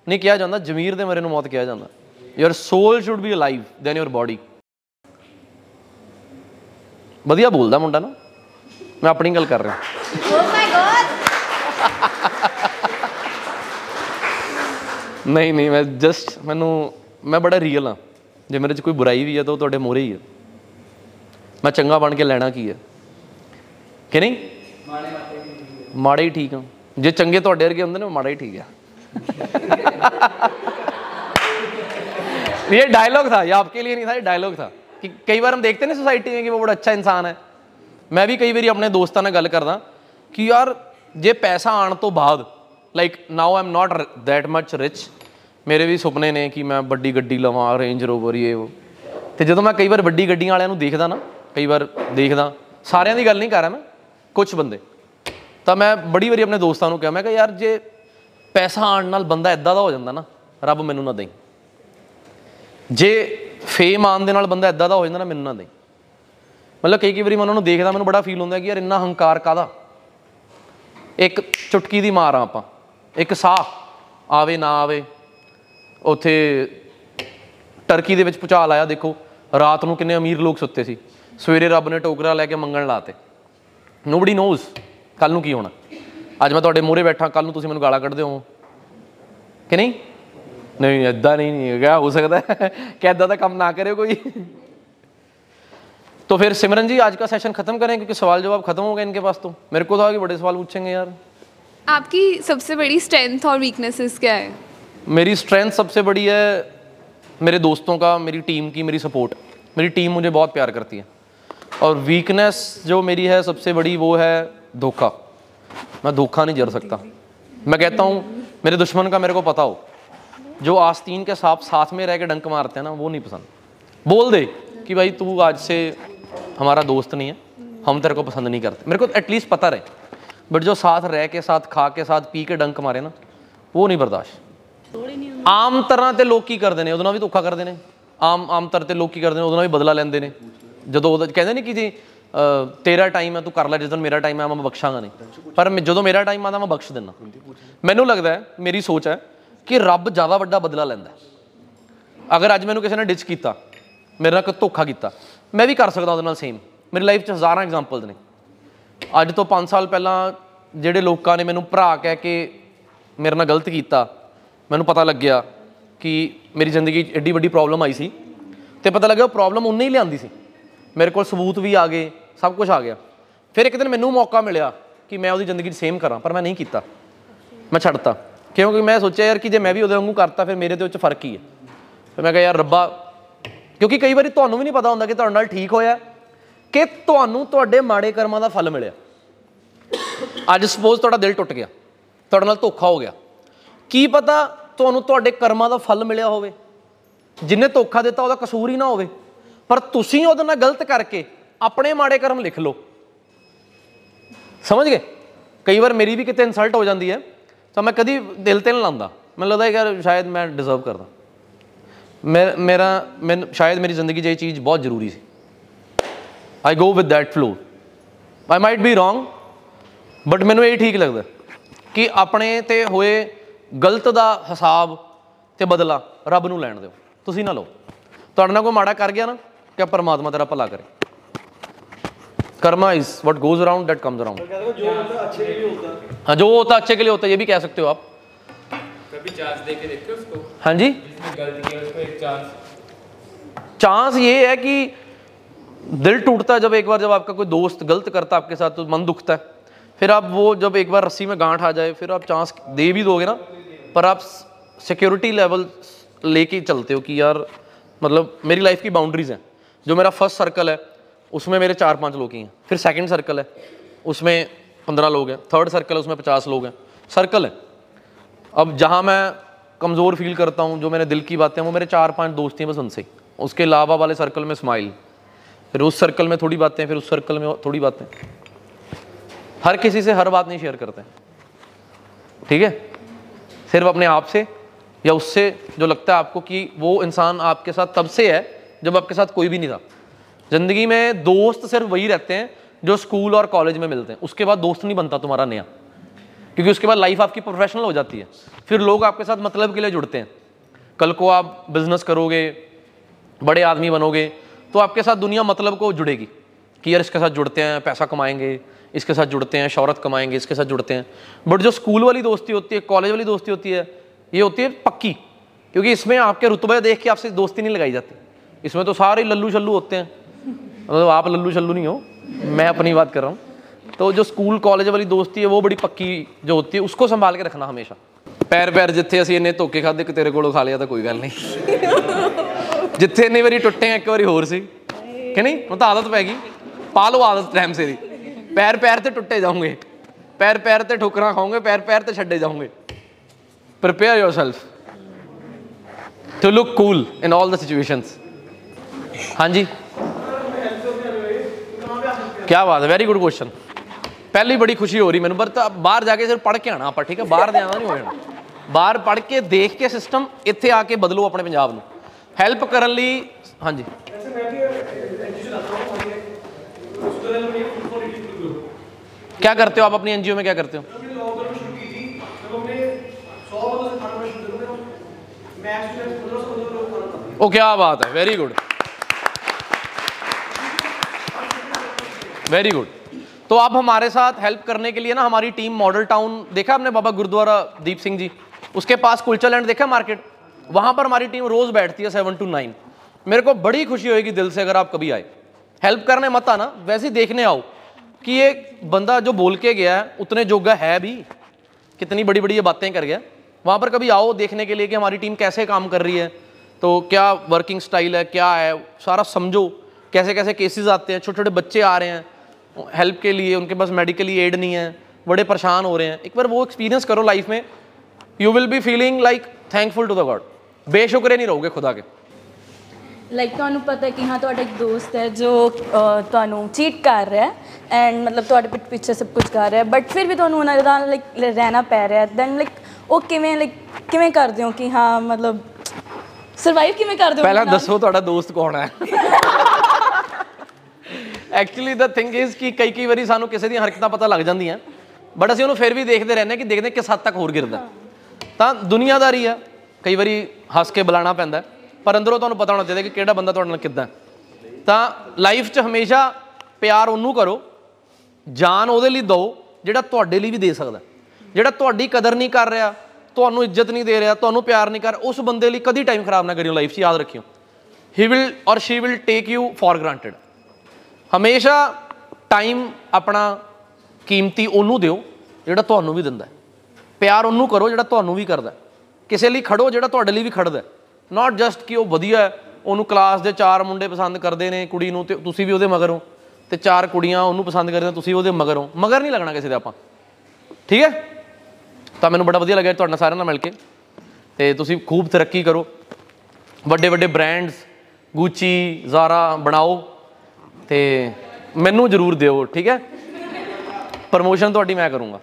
ਨਹੀਂ ਕਿਹਾ ਜਾਂਦਾ ਜ਼ਮੀਰ ਦੇ ਮਰੇ ਨੂੰ ਮੌਤ ਕਿਹਾ ਜਾਂਦਾ। Your soul should be alive than your body ਵਧੀਆ ਬੋਲਦਾ ਮੁੰਡਾ ਨਾ। मैं अपनी गल कर रहा oh नहीं नहीं मैं जस्ट मैनू मैं बड़ा रीयल हाँ। जो मेरे कोई बुराई भी है तो थोड़े मोहरे ही है। मैं चंगा बन के लेना की है। कि नहीं? माड़े ही ठीक हाँ। जो चंगे थोड़े अरगे होंगे ना माड़ा ही ठीक है। ये डायलॉग था ये आपके लिए नहीं था ये डायलॉग था। कि कई बार हम देखते ना सोसाइटी में कि वो बड़ा अच्छा इंसान है। ਮੈਂ ਵੀ ਕਈ ਵਾਰੀ ਆਪਣੇ ਦੋਸਤਾਂ ਨਾਲ ਗੱਲ ਕਰਦਾ ਕਿ ਯਾਰ, ਜੇ ਪੈਸਾ ਆਉਣ ਤੋਂ ਬਾਅਦ like now I'm not that much rich ਮੇਰੇ ਵੀ ਸੁਪਨੇ ਨੇ ਕਿ ਮੈਂ ਵੱਡੀ ਗੱਡੀ ਲਵਾਂ ਰੇਂਜ ਰੋਵਰ ਇਹ ਉਹ ਤੇ ਜਦੋਂ ਮੈਂ ਕਈ ਵਾਰ ਵੱਡੀ ਗੱਡੀਆਂ ਵਾਲਿਆਂ ਨੂੰ ਦੇਖਦਾ ਨਾ, ਕਈ ਵਾਰ ਦੇਖਦਾ, ਸਾਰਿਆਂ ਦੀ ਗੱਲ ਨਹੀਂ ਕਰ ਰਿਹਾ ਮੈਂ ਕੁਝ ਬੰਦੇ। ਤਾਂ ਮੈਂ ਬੜੀ ਵਾਰੀ ਆਪਣੇ ਦੋਸਤਾਂ ਨੂੰ ਕਿਹਾ, ਮੈਂ ਕਿਹਾ, ਯਾਰ, ਜੇ ਪੈਸਾ ਆਉਣ ਨਾਲ ਬੰਦਾ ਇਦਾਂ ਦਾ ਹੋ ਜਾਂਦਾ ਨਾ, ਰੱਬ ਮੈਨੂੰ ਨਾ ਦੇਈ। ਜੇ ਫੇਮ ਆਉਣ ਦੇ ਨਾਲ ਬੰਦਾ ਇਦਾਂ ਦਾ ਹੋ ਜਾਂਦਾ ਨਾ, ਮੈਨੂੰ ਨਾ ਦੇਈ। ਮਤਲਬ ਕਈ ਕਈ ਵਾਰੀ ਮੈਂ ਉਹਨਾਂ ਨੂੰ ਦੇਖਦਾ, ਮੈਨੂੰ ਬੜਾ ਫੀਲ ਹੁੰਦਾ ਕਿ ਯਾਰ ਇੰਨਾ ਹੰਕਾਰ ਕਾਦਾ ਇੱਕ ਚੁਟਕੀ ਦੀ ਮਾਰ ਆ ਆਪਾਂ। ਇੱਕ ਸਾਹ, ਆਵੇ ਨਾ ਆਵੇ। ਉੱਥੇ ਟਰਕੀ ਦੇ ਵਿੱਚ ਭੁਚਾਲ ਆਇਆ ਦੇਖੋ। ਰਾਤ ਨੂੰ ਕਿੰਨੇ ਅਮੀਰ ਲੋਕ ਸੁੱਤੇ ਸੀ। ਸਵੇਰੇ ਰੱਬ ਨੇ ਟੋਕਰਾ ਲੈ ਕੇ ਮੰਗਣ ਲਾਤੇ। ਨੋਬਡੀ ਨੋਜ਼ ਕੱਲ ਨੂੰ ਕੀ ਹੋਣਾ। ਅੱਜ ਮੈਂ ਤੁਹਾਡੇ ਮੂਹਰੇ ਬੈਠਾ ਕੱਲ ਨੂੰ ਤੁਸੀਂ ਮੈਨੂੰ ਗਾਲਾਂ ਕੱਢਦੇ ਹੋ ਕਿ ਨਹੀਂ? ਨਹੀਂ ਐਦਾਂ ਨਹੀਂ ਨਹੀਂ ਹੈਗਾ ਹੋ ਸਕਦਾ? ਹੈ ਕਿ ਐਦਾਂ ਦਾ ਕੰਮ ਨਾ ਕਰੇ ਕੋਈ। तो फिर सिमरन जी आज का सेशन खत्म करें क्योंकि सवाल जवाब खत्म हो गए इनके पास तो। मेरे को था कि बड़े सवाल पूछेंगे यार। आपकी सबसे बड़ी स्ट्रेंथ और वीकनेसेस क्या है? मेरी स्ट्रेंथ सबसे बड़ी है मेरे दोस्तों का मेरी टीम की मेरी सपोर्ट मेरी टीम मुझे बहुत प्यार करती है। और वीकनेस जो मेरी है सबसे बड़ी वो है धोखा। मैं धोखा नहीं जर सकता। मैं कहता हूँ मेरे दुश्मन का मेरे को पता हो। जो आस्तीन के सांप साथ में रह के डंक मारते हैं ना वो नहीं पसंद। बोल दे कि भाई तू आज से हमारा दोस्त नहीं है हम तेरे को पसंद नहीं करते मेरे को एटलीस्ट पता रहे बट जो साथ रह के साथ खा के साथ पी के डंक मारे ना वो नहीं बर्दाश्त ਆਮ ਤਰ੍ਹਾਂ ਤੇ ਲੋਕ ਕੀ ਕਰਦੇ ਨੇ ਉਹਦੇ ਨਾਲ ਵੀ ਧੋਖਾ ਕਰਦੇ ਨੇ ਆਮ ਆਮ ਤਰ ਤੇ ਲੋਕ ਕੀ ਕਰਦੇ ਨੇ ਉਹਦੇ ਨਾਲ ਵੀ ਬਦਲਾ ਲੈਂਦੇ ਨੇ ਜਦੋਂ ਉਹਦਾ ਕਹਿੰਦੇ ਨੇ ਕਿ ਜੀ ਅ, ਤੇਰਾ ਟਾਈਮ ਹੈ ਤੂੰ ਕਰ ਲੈ ਜਿਸ ਦਿਨ ਮੇਰਾ ਟਾਈਮ ਹੈ ਮੈਂ ਬਖਸ਼ਾਂਗਾ ਨਹੀਂ ਪਰ ਮੈਂ- ਜਦੋਂ ਮੇਰਾ ਟਾਈਮ ਆਉਂਦਾ ਮੈਂ ਬਖਸ਼ ਦਿੰਦਾ ਮੈਨੂੰ ਲੱਗਦਾ ਹੈ ਮੇਰੀ ਸੋਚ ਹੈ ਕਿ ਰੱਬ ਜ਼ਿਆਦਾ ਵੱਡਾ ਬਦਲਾ ਲੈਂਦਾ ਹੈ। ਅਗਰ ਅੱਜ ਮੈਨੂੰ ਕਿਸੇ ਨੇ ਡਿਚ ਕੀਤਾ ਮੇਰੇ ਨਾਲ ਕੋਈ ਧੋਖਾ ਕੀਤਾ ਮੈਂ ਵੀ ਕਰ ਸਕਦਾ ਉਹਦੇ ਨਾਲ ਸੇਮ ਮੇਰੀ ਲਾਈਫ 'ਚ ਹਜ਼ਾਰਾਂ ਐਗਜ਼ਾਮਪਲਸ ਨੇ। ਅੱਜ ਤੋਂ 5 ਸਾਲ ਪਹਿਲਾਂ ਜਿਹੜੇ ਲੋਕਾਂ ਨੇ ਮੈਨੂੰ ਭਰਾ ਕਹਿ ਕੇ ਮੇਰੇ ਨਾਲ ਗਲਤ ਕੀਤਾ, ਮੈਨੂੰ ਪਤਾ ਲੱਗਿਆ ਕਿ ਮੇਰੀ ਜ਼ਿੰਦਗੀ 'ਚ ਐਡੀ ਵੱਡੀ ਪ੍ਰੋਬਲਮ ਆਈ ਸੀ ਤੇ ਪਤਾ ਲੱਗਿਆ ਉਹ ਪ੍ਰੋਬਲਮ ਉਹਨੇ ਹੀ ਲਿਆਂਦੀ ਸੀ। ਮੇਰੇ ਕੋਲ ਸਬੂਤ ਵੀ ਆ ਗਏ, ਸਭ ਕੁਝ ਆ ਗਿਆ। ਫਿਰ ਇੱਕ ਦਿਨ ਮੈਨੂੰ ਮੌਕਾ ਮਿਲਿਆ ਕਿ ਮੈਂ ਉਹਦੀ ਜ਼ਿੰਦਗੀ 'ਚ ਸੇਮ ਕਰਾਂ, ਪਰ ਮੈਂ ਨਹੀਂ ਕੀਤਾ। ਮੈਂ ਛੱਡਤਾ। ਕਿਉਂਕਿ ਮੈਂ ਸੋਚਿਆ ਯਾਰ ਕਿ ਜੇ ਮੈਂ ਵੀ ਉਹਦੇ ਵਾਂਗੂ ਕਰਤਾ, ਫਿਰ ਮੇਰੇ ਤੇ ਉਹ 'ਚ ਫ਼ਰਕ ਹੀ ਹੈ। ਫਿਰ ਮੈਂ ਕਿਹਾ ਯਾਰ ਰੱਬਾ ਕਿਉਂਕਿ ਕਈ ਵਾਰੀ ਤੁਹਾਨੂੰ ਵੀ ਨਹੀਂ ਪਤਾ ਹੁੰਦਾ ਕਿ ਤੁਹਾਡੇ ਨਾਲ ਠੀਕ ਹੋਇਆ, ਕਿ ਤੁਹਾਨੂੰ ਤੁਹਾਡੇ ਮਾੜੇ ਕਰਮਾਂ ਦਾ ਫਲ ਮਿਲਿਆ। ਅੱਜ ਸਪੋਜ਼ ਤੁਹਾਡਾ ਦਿਲ ਟੁੱਟ ਗਿਆ, ਤੁਹਾਡੇ ਨਾਲ ਧੋਖਾ ਹੋ ਗਿਆ। ਕੀ ਪਤਾ ਤੁਹਾਨੂੰ ਤੁਹਾਡੇ ਕਰਮਾਂ ਦਾ ਫਲ ਮਿਲਿਆ ਹੋਵੇ? ਜਿਨੇ ਧੋਖਾ ਦਿੱਤਾ ਉਹਦਾ ਕਸੂਰ ਹੀ ਨਾ ਹੋਵੇ। ਪਰ ਤੁਸੀਂ ਉਹਦੇ ਨਾਲ ਗਲਤ ਕਰਕੇ ਆਪਣੇ ਮਾੜੇ ਕਰਮ ਲਿਖ ਲਓ। ਸਮਝ ਗਏ? ਕਈ ਵਾਰ ਮੇਰੀ ਵੀ ਕਿਤੇ ਇਨਸਲਟ ਹੋ ਜਾਂਦੀ ਹੈ, ਤਾਂ ਮੈਂ ਕਦੀ ਦਿਲ ਤੇ ਨਹੀਂ ਲਾਉਂਦਾ। ਮੈਨੂੰ ਲੱਗਦਾ ਯਾਰ, ਸ਼ਾਇਦ ਮੈਂ ਡਿਜ਼ਰਵ ਕਰਦਾ। ਮੈਂ ਮੇਰਾ ਮੈਨੂੰ ਸ਼ਾਇਦ ਮੇਰੀ ਜ਼ਿੰਦਗੀ 'ਚ ਇਹ ਚੀਜ਼ ਬਹੁਤ ਜ਼ਰੂਰੀ ਸੀ I go with that flow I might be wrong but ਮੈਨੂੰ ਇਹ ਠੀਕ ਲੱਗਦਾ ਕਿ ਆਪਣੇ ਤੇ ਹੋਏ ਗਲਤ ਦਾ ਹਿਸਾਬ ਤੇ ਬਦਲਾ ਰੱਬ ਨੂੰ ਲੈਣ ਦਿਓ ਤੁਸੀਂ ਨਾ ਲਓ ਤੁਹਾਡੇ ਨਾਲ ਕੋਈ ਮਾੜਾ ਕਰ ਗਿਆ ਨਾ ਕਿ ਪਰਮਾਤਮਾ ਤੇਰਾ ਭਲਾ ਕਰੇ karma is what goes around that comes around जो होता है अच्छे के लिए होता है हाँ जो होता अच्छे के लिए होता है ये भी कह सकते हो आप हो उसको? हाँ जी। गलत किया उसको एक चांस चांस ये है कि दिल टूटता है जब एक बार जब आपका कोई दोस्त गलत करता है आपके साथ तो मन दुखता है। फिर आप वो जब एक बार रस्सी में गांठ आ जाए फिर आप चांस दे भी दोगे ना पर आप सिक्योरिटी लेवल लेके चलते हो कि यार मतलब मेरी लाइफ की बाउंड्रीज हैं। जो मेरा फ़र्स्ट सर्कल है उसमें मेरे चार पाँच लोग ही हैं। फिर सेकंड सर्कल है उसमें पंद्रह लोग हैं। थर्ड सर्कल है उसमें पचास लोग हैं। सर्कल है। अब जहाँ मैं कमज़ोर फील करता हूँ, जो मेरे दिल की बातें हैं, वो मेरे चार पाँच दोस्त हैं बस उनसे। उसके अलावा वाले सर्कल में स्माइल फिर उस सर्कल में थोड़ी बातें, फिर उस सर्कल में थोड़ी बातें। हर किसी से हर बात नहीं शेयर करते। ठीक है? सिर्फ़ अपने आप से, या उससे जो लगता है आपको कि वो इंसान आपके साथ तब से है, जब आपके साथ कोई भी नहीं था। ज़िंदगी में दोस्त सिर्फ़ वही रहते हैं, जो स्कूल और कॉलेज में मिलते हैं। उसके बाद दोस्त नहीं बनता तुम्हारा नया। क्योंकि उसके बाद लाइफ आपकी प्रोफेशनल हो जाती है। फिर लोग आपके साथ मतलब के लिए जुड़ते हैं। कल को आप बिज़नेस करोगे, बड़े आदमी बनोगे तो आपके साथ दुनिया मतलब को जुड़ेगी कि यार इसके साथ जुड़ते हैं, पैसा कमाएँगे, इसके साथ जुड़ते हैं, शौहरत कमाएँगे, इसके साथ जुड़ते हैं। बट जो स्कूल वाली दोस्ती होती है कॉलेज वाली दोस्ती होती है, ये होती है पक्की। क्योंकि इसमें आपके रुतबे देख के आपसे दोस्ती नहीं लगाई जाती। इसमें तो सारे लल्लू शल्लू होते हैं। मतलब आप लल्लू शल्लू नहीं हो, मैं अपनी बात कर रहा हूँ। तो जो ਸਕੂਲ ਕਾਲਜ ਵਾਲੀ ਦੋਸਤੀ ਹੈ, ਉਹ ਬੜੀ ਪੱਕੀ ਜੋ ਹੁੰਦੀ ਹੈ, ਉਸਕੋ ਸੰਭਾਲ ਕੇ ਰੱਖਣਾ ਹਮੇਸ਼ਾ। ਪੈਰ ਪੈਰ ਜਿੱਥੇ ਅਸੀਂ ਇੰਨੇ ਧੋਕੇ ਖਾਦੇ ਕਿ ਤੇਰੇ ਕੋਲੋਂ ਖਾ ਲਿਆ ਤਾਂ ਕੋਈ ਗੱਲ ਨਹੀਂ। ਜਿੱਥੇ ਇੰਨੀ ਵਾਰੀ ਟੁੱਟੇ ਆ, ਇੱਕ ਵਾਰੀ ਹੋਰ ਸੀ। ਕਿ ਨਹੀਂ? ਹੁਣ ਤਾਂ ਆਦਤ ਪੈ ਗਈ। ਪਾ ਲਓ ਆਦਤ ਟਾਈਮ ਸੇ ਦੀ ਪੈਰ ਪੈਰ ਤੇ ਟੁੱਟੇ ਜਾਓਗੇ। ਪੈਰ ਪੈਰ ਤੇ ਠੋਕਰਾਂ ਖਾਓਗੇ, ਪੈਰ ਪੈਰ ਤੇ ਛੱਡੇ ਜਾਓਗੇ। Prepare yourself to look cool in all the situations ਹਾਂਜੀ। ਕੀ ਬਾਤ ਹੈ ਵੈਰੀ ਗੁੱਡ ਕੁਐਸਚਨ ਪਹਿਲੀ ਬੜੀ ਖੁਸ਼ੀ ਹੋ ਰਹੀ ਮੈਨੂੰ ਪਰ ਤਾਂ ਬਾਹਰ ਜਾ ਕੇ ਸਿਰ ਪੜ੍ਹ ਕੇ ਆਣਾ ਆਪਾਂ ਠੀਕ ਹੈ ਬਾਹਰ ਦੇ ਆਣਾ ਨਹੀਂ ਹੋ ਜਾਣਾ ਬਾਹਰ ਪੜ੍ਹ ਕੇ ਦੇਖ ਕੇ ਸਿਸਟਮ ਇੱਥੇ ਆ ਕੇ ਬਦਲੋ ਆਪਣੇ ਪੰਜਾਬ ਨੂੰ ਹੈਲਪ ਕਰਨ ਲਈ ਹਾਂਜੀ क्या करते हो आप अपनी एनजीओ में क्या करते हो ओ क्या बात है वेरी गुड वेरी गुड तो अब हमारे साथ हेल्प करने के लिए ना हमारी टीम मॉडल टाउन देखा आपने बाबा गुरुद्वारा दीप सिंह जी? उसके पास कुलचा लैंड देखा मार्केट वहाँ पर हमारी टीम रोज बैठती है सेवन टू नाइन मेरे को बड़ी खुशी होगी दिल से अगर आप कभी आए। हेल्प करने मत आना, वैसे देखने आओ कि ये बंदा जो बोल के गया है, उतने जोगा है भी। कितनी बड़ी बड़ी ये बातें कर गया। वहाँ पर कभी आओ देखने के लिए कि हमारी टीम कैसे काम कर रही है। तो क्या वर्किंग स्टाइल है, क्या है, सारा समझो। कैसे कैसे केसेस आते हैं छोटे छोटे बच्चे आ रहे हैं। हेल्प के लिए उनके पास मेडिकली एड नहीं है बड़े परेशान हो रहे हैं एक बार वो एक्सपीरियंस करो लाइफ में you will be feeling like thankful to the god बेशुक्रे नहीं रहोगे खुदा के ਲਾਈਕ ਤੁਹਾਨੂੰ ਪਤਾ ਕਿ ਹਾਂ ਤੁਹਾਡਾ ਇੱਕ ਦੋਸਤ ਹੈ ਜੋ ਅ, ਤੁਹਾਨੂੰ ਚੀਟ ਕਰ ਰਿਹਾ ਹੈ ਐਂਡ ਮਤਲਬ ਤੁਹਾਡੇ ਪਿੱਠ ਪਿੱਛੇ ਸਭ ਕੁਝ ਕਰ ਰਿਹਾ ਹੈ ਬਟ ਫਿਰ ਵੀ ਤੁਹਾਨੂੰ ਉਹਨਾਂ ਦਾ ਲਾਈਕ ਰਹਿਣਾ ਪੈ ਰਿਹਾ ਦੈਨ ਲਾਈਕ ਉਹ ਕਿਵੇਂ ਲਾਈਕ ਕਿਵੇਂ ਕਰਦੇ ਹੋ ਕਿ ਹਾਂ ਮਤਲਬ ਸਰਵਾਈਵ ਕਿਵੇਂ ਕਰਦੇ ਹੋ ਪਹਿਲਾਂ ਉਹਦੇ ਨਾਲ? ਦੱਸੋ ਤੁਹਾਡਾ ਦੋਸਤ ਕੌਣ ਹੈ ਐਕਚੁਅਲੀ ਦਾ ਥਿੰਗ ਇਜ਼ ਕਿ ਕਈ ਕਈ ਵਾਰੀ ਸਾਨੂੰ ਕਿਸੇ ਦੀਆਂ ਹਰਕਤਾਂ ਪਤਾ ਲੱਗ ਜਾਂਦੀਆਂ ਬਟ ਅਸੀਂ ਉਹਨੂੰ ਫਿਰ ਵੀ ਦੇਖਦੇ ਰਹਿੰਦੇ ਹਾਂ ਕਿ ਦੇਖਦੇ ਹਾਂ ਕਿਸ ਹੱਦ ਤੱਕ ਹੋਰ ਗਿਰਦਾ ਤਾਂ ਦੁਨੀਆਦਾਰੀ ਆ ਕਈ ਵਾਰੀ ਹੱਸ ਕੇ ਬੁਲਾਣਾ ਪੈਂਦਾ ਹੈ, ਪਰ ਅੰਦਰੋਂ ਤੁਹਾਨੂੰ ਪਤਾ ਹੋਣਾ ਚਾਹੀਦਾ ਕਿ ਕਿਹੜਾ ਬੰਦਾ ਤੁਹਾਡੇ ਨਾਲ ਕਿੱਦਾਂ ਹੈ। ਤਾਂ ਲਾਈਫ 'ਚ ਹਮੇਸ਼ਾ ਪਿਆਰ ਉਹਨੂੰ ਕਰੋ ਜਾਨ ਉਹਦੇ ਲਈ ਦਿਓ ਜਿਹੜਾ ਤੁਹਾਡੇ ਲਈ ਵੀ ਦੇ ਸਕਦਾ ਜਿਹੜਾ ਤੁਹਾਡੀ ਕਦਰ ਨਹੀਂ ਕਰ ਰਿਹਾ ਤੁਹਾਨੂੰ ਇੱਜ਼ਤ ਨਹੀਂ ਦੇ ਰਿਹਾ ਤੁਹਾਨੂੰ ਪਿਆਰ ਨਹੀਂ ਕਰ ਉਸ ਬੰਦੇ ਲਈ ਕਦੀ ਟਾਈਮ ਖਰਾਬ ਨਾ ਕਰਿਓ ਲਾਈਫ 'ਚ ਯਾਦ ਰੱਖਿਓ ਹੀ ਵਿਲ ਔਰ Shri will take you for granted ਹਮੇਸ਼ਾ ਟਾਈਮ ਆਪਣਾ ਕੀਮਤੀ ਉਹਨੂੰ ਦਿਓ, ਜਿਹੜਾ ਤੁਹਾਨੂੰ ਵੀ ਦਿੰਦਾ ਹੈ। ਪਿਆਰ ਉਹਨੂੰ ਕਰੋ ਜਿਹੜਾ ਤੁਹਾਨੂੰ ਵੀ ਕਰਦਾ ਹੈ। ਕਿਸੇ ਲਈ ਖੜੋ ਜਿਹੜਾ ਤੁਹਾਡੇ ਲਈ ਵੀ ਖੜਦਾ ਨਾਟ ਜਸਟ ਕਿ ਉਹ ਵਧੀਆ ਹੈ, ਉਹਨੂੰ ਕਲਾਸ ਦੇ ਚਾਰ ਮੁੰਡੇ ਪਸੰਦ ਕਰਦੇ ਨੇ, ਕੁੜੀ ਨੂੰ ਤੇ ਤੁਸੀਂ ਵੀ ਉਹਦੇ ਮਗਰ ਹੋ। ਤੇ ਚਾਰ ਕੁੜੀਆਂ ਉਹਨੂੰ ਪਸੰਦ ਕਰਦੀਆਂ ਤੁਸੀਂ ਉਹਦੇ ਮਗਰ ਹੋ। ਮਗਰ ਨਹੀਂ ਲੱਗਣਾ ਕਿਸੇ ਦੇ ਆਪਾਂ। ਠੀਕ ਹੈ? ਤਾਂ ਮੈਨੂੰ ਬੜਾ ਵਧੀਆ ਲੱਗਿਆ ਤੁਹਾਡੇ ਨਾਲ ਸਾਰਿਆਂ ਨਾਲ ਮਿਲ ਕੇ। ਤੇ ਤੁਸੀਂ ਖੂਬ ਤਰੱਕੀ ਕਰੋ। ਵੱਡੇ ਵੱਡੇ ਬ੍ਰਾਂਡਸ ਗੁੱਚੀ ਜ਼ਾਰਾ ਬਣਾਓ। ਤੇ ਮੈਨੂੰ ਜ਼ਰੂਰ ਦਿਓ ਠੀਕ ਹੈ? ਪ੍ਰਮੋਸ਼ਨ ਤੁਹਾਡੀ ਮੈਂ ਕਰੂੰਗਾ।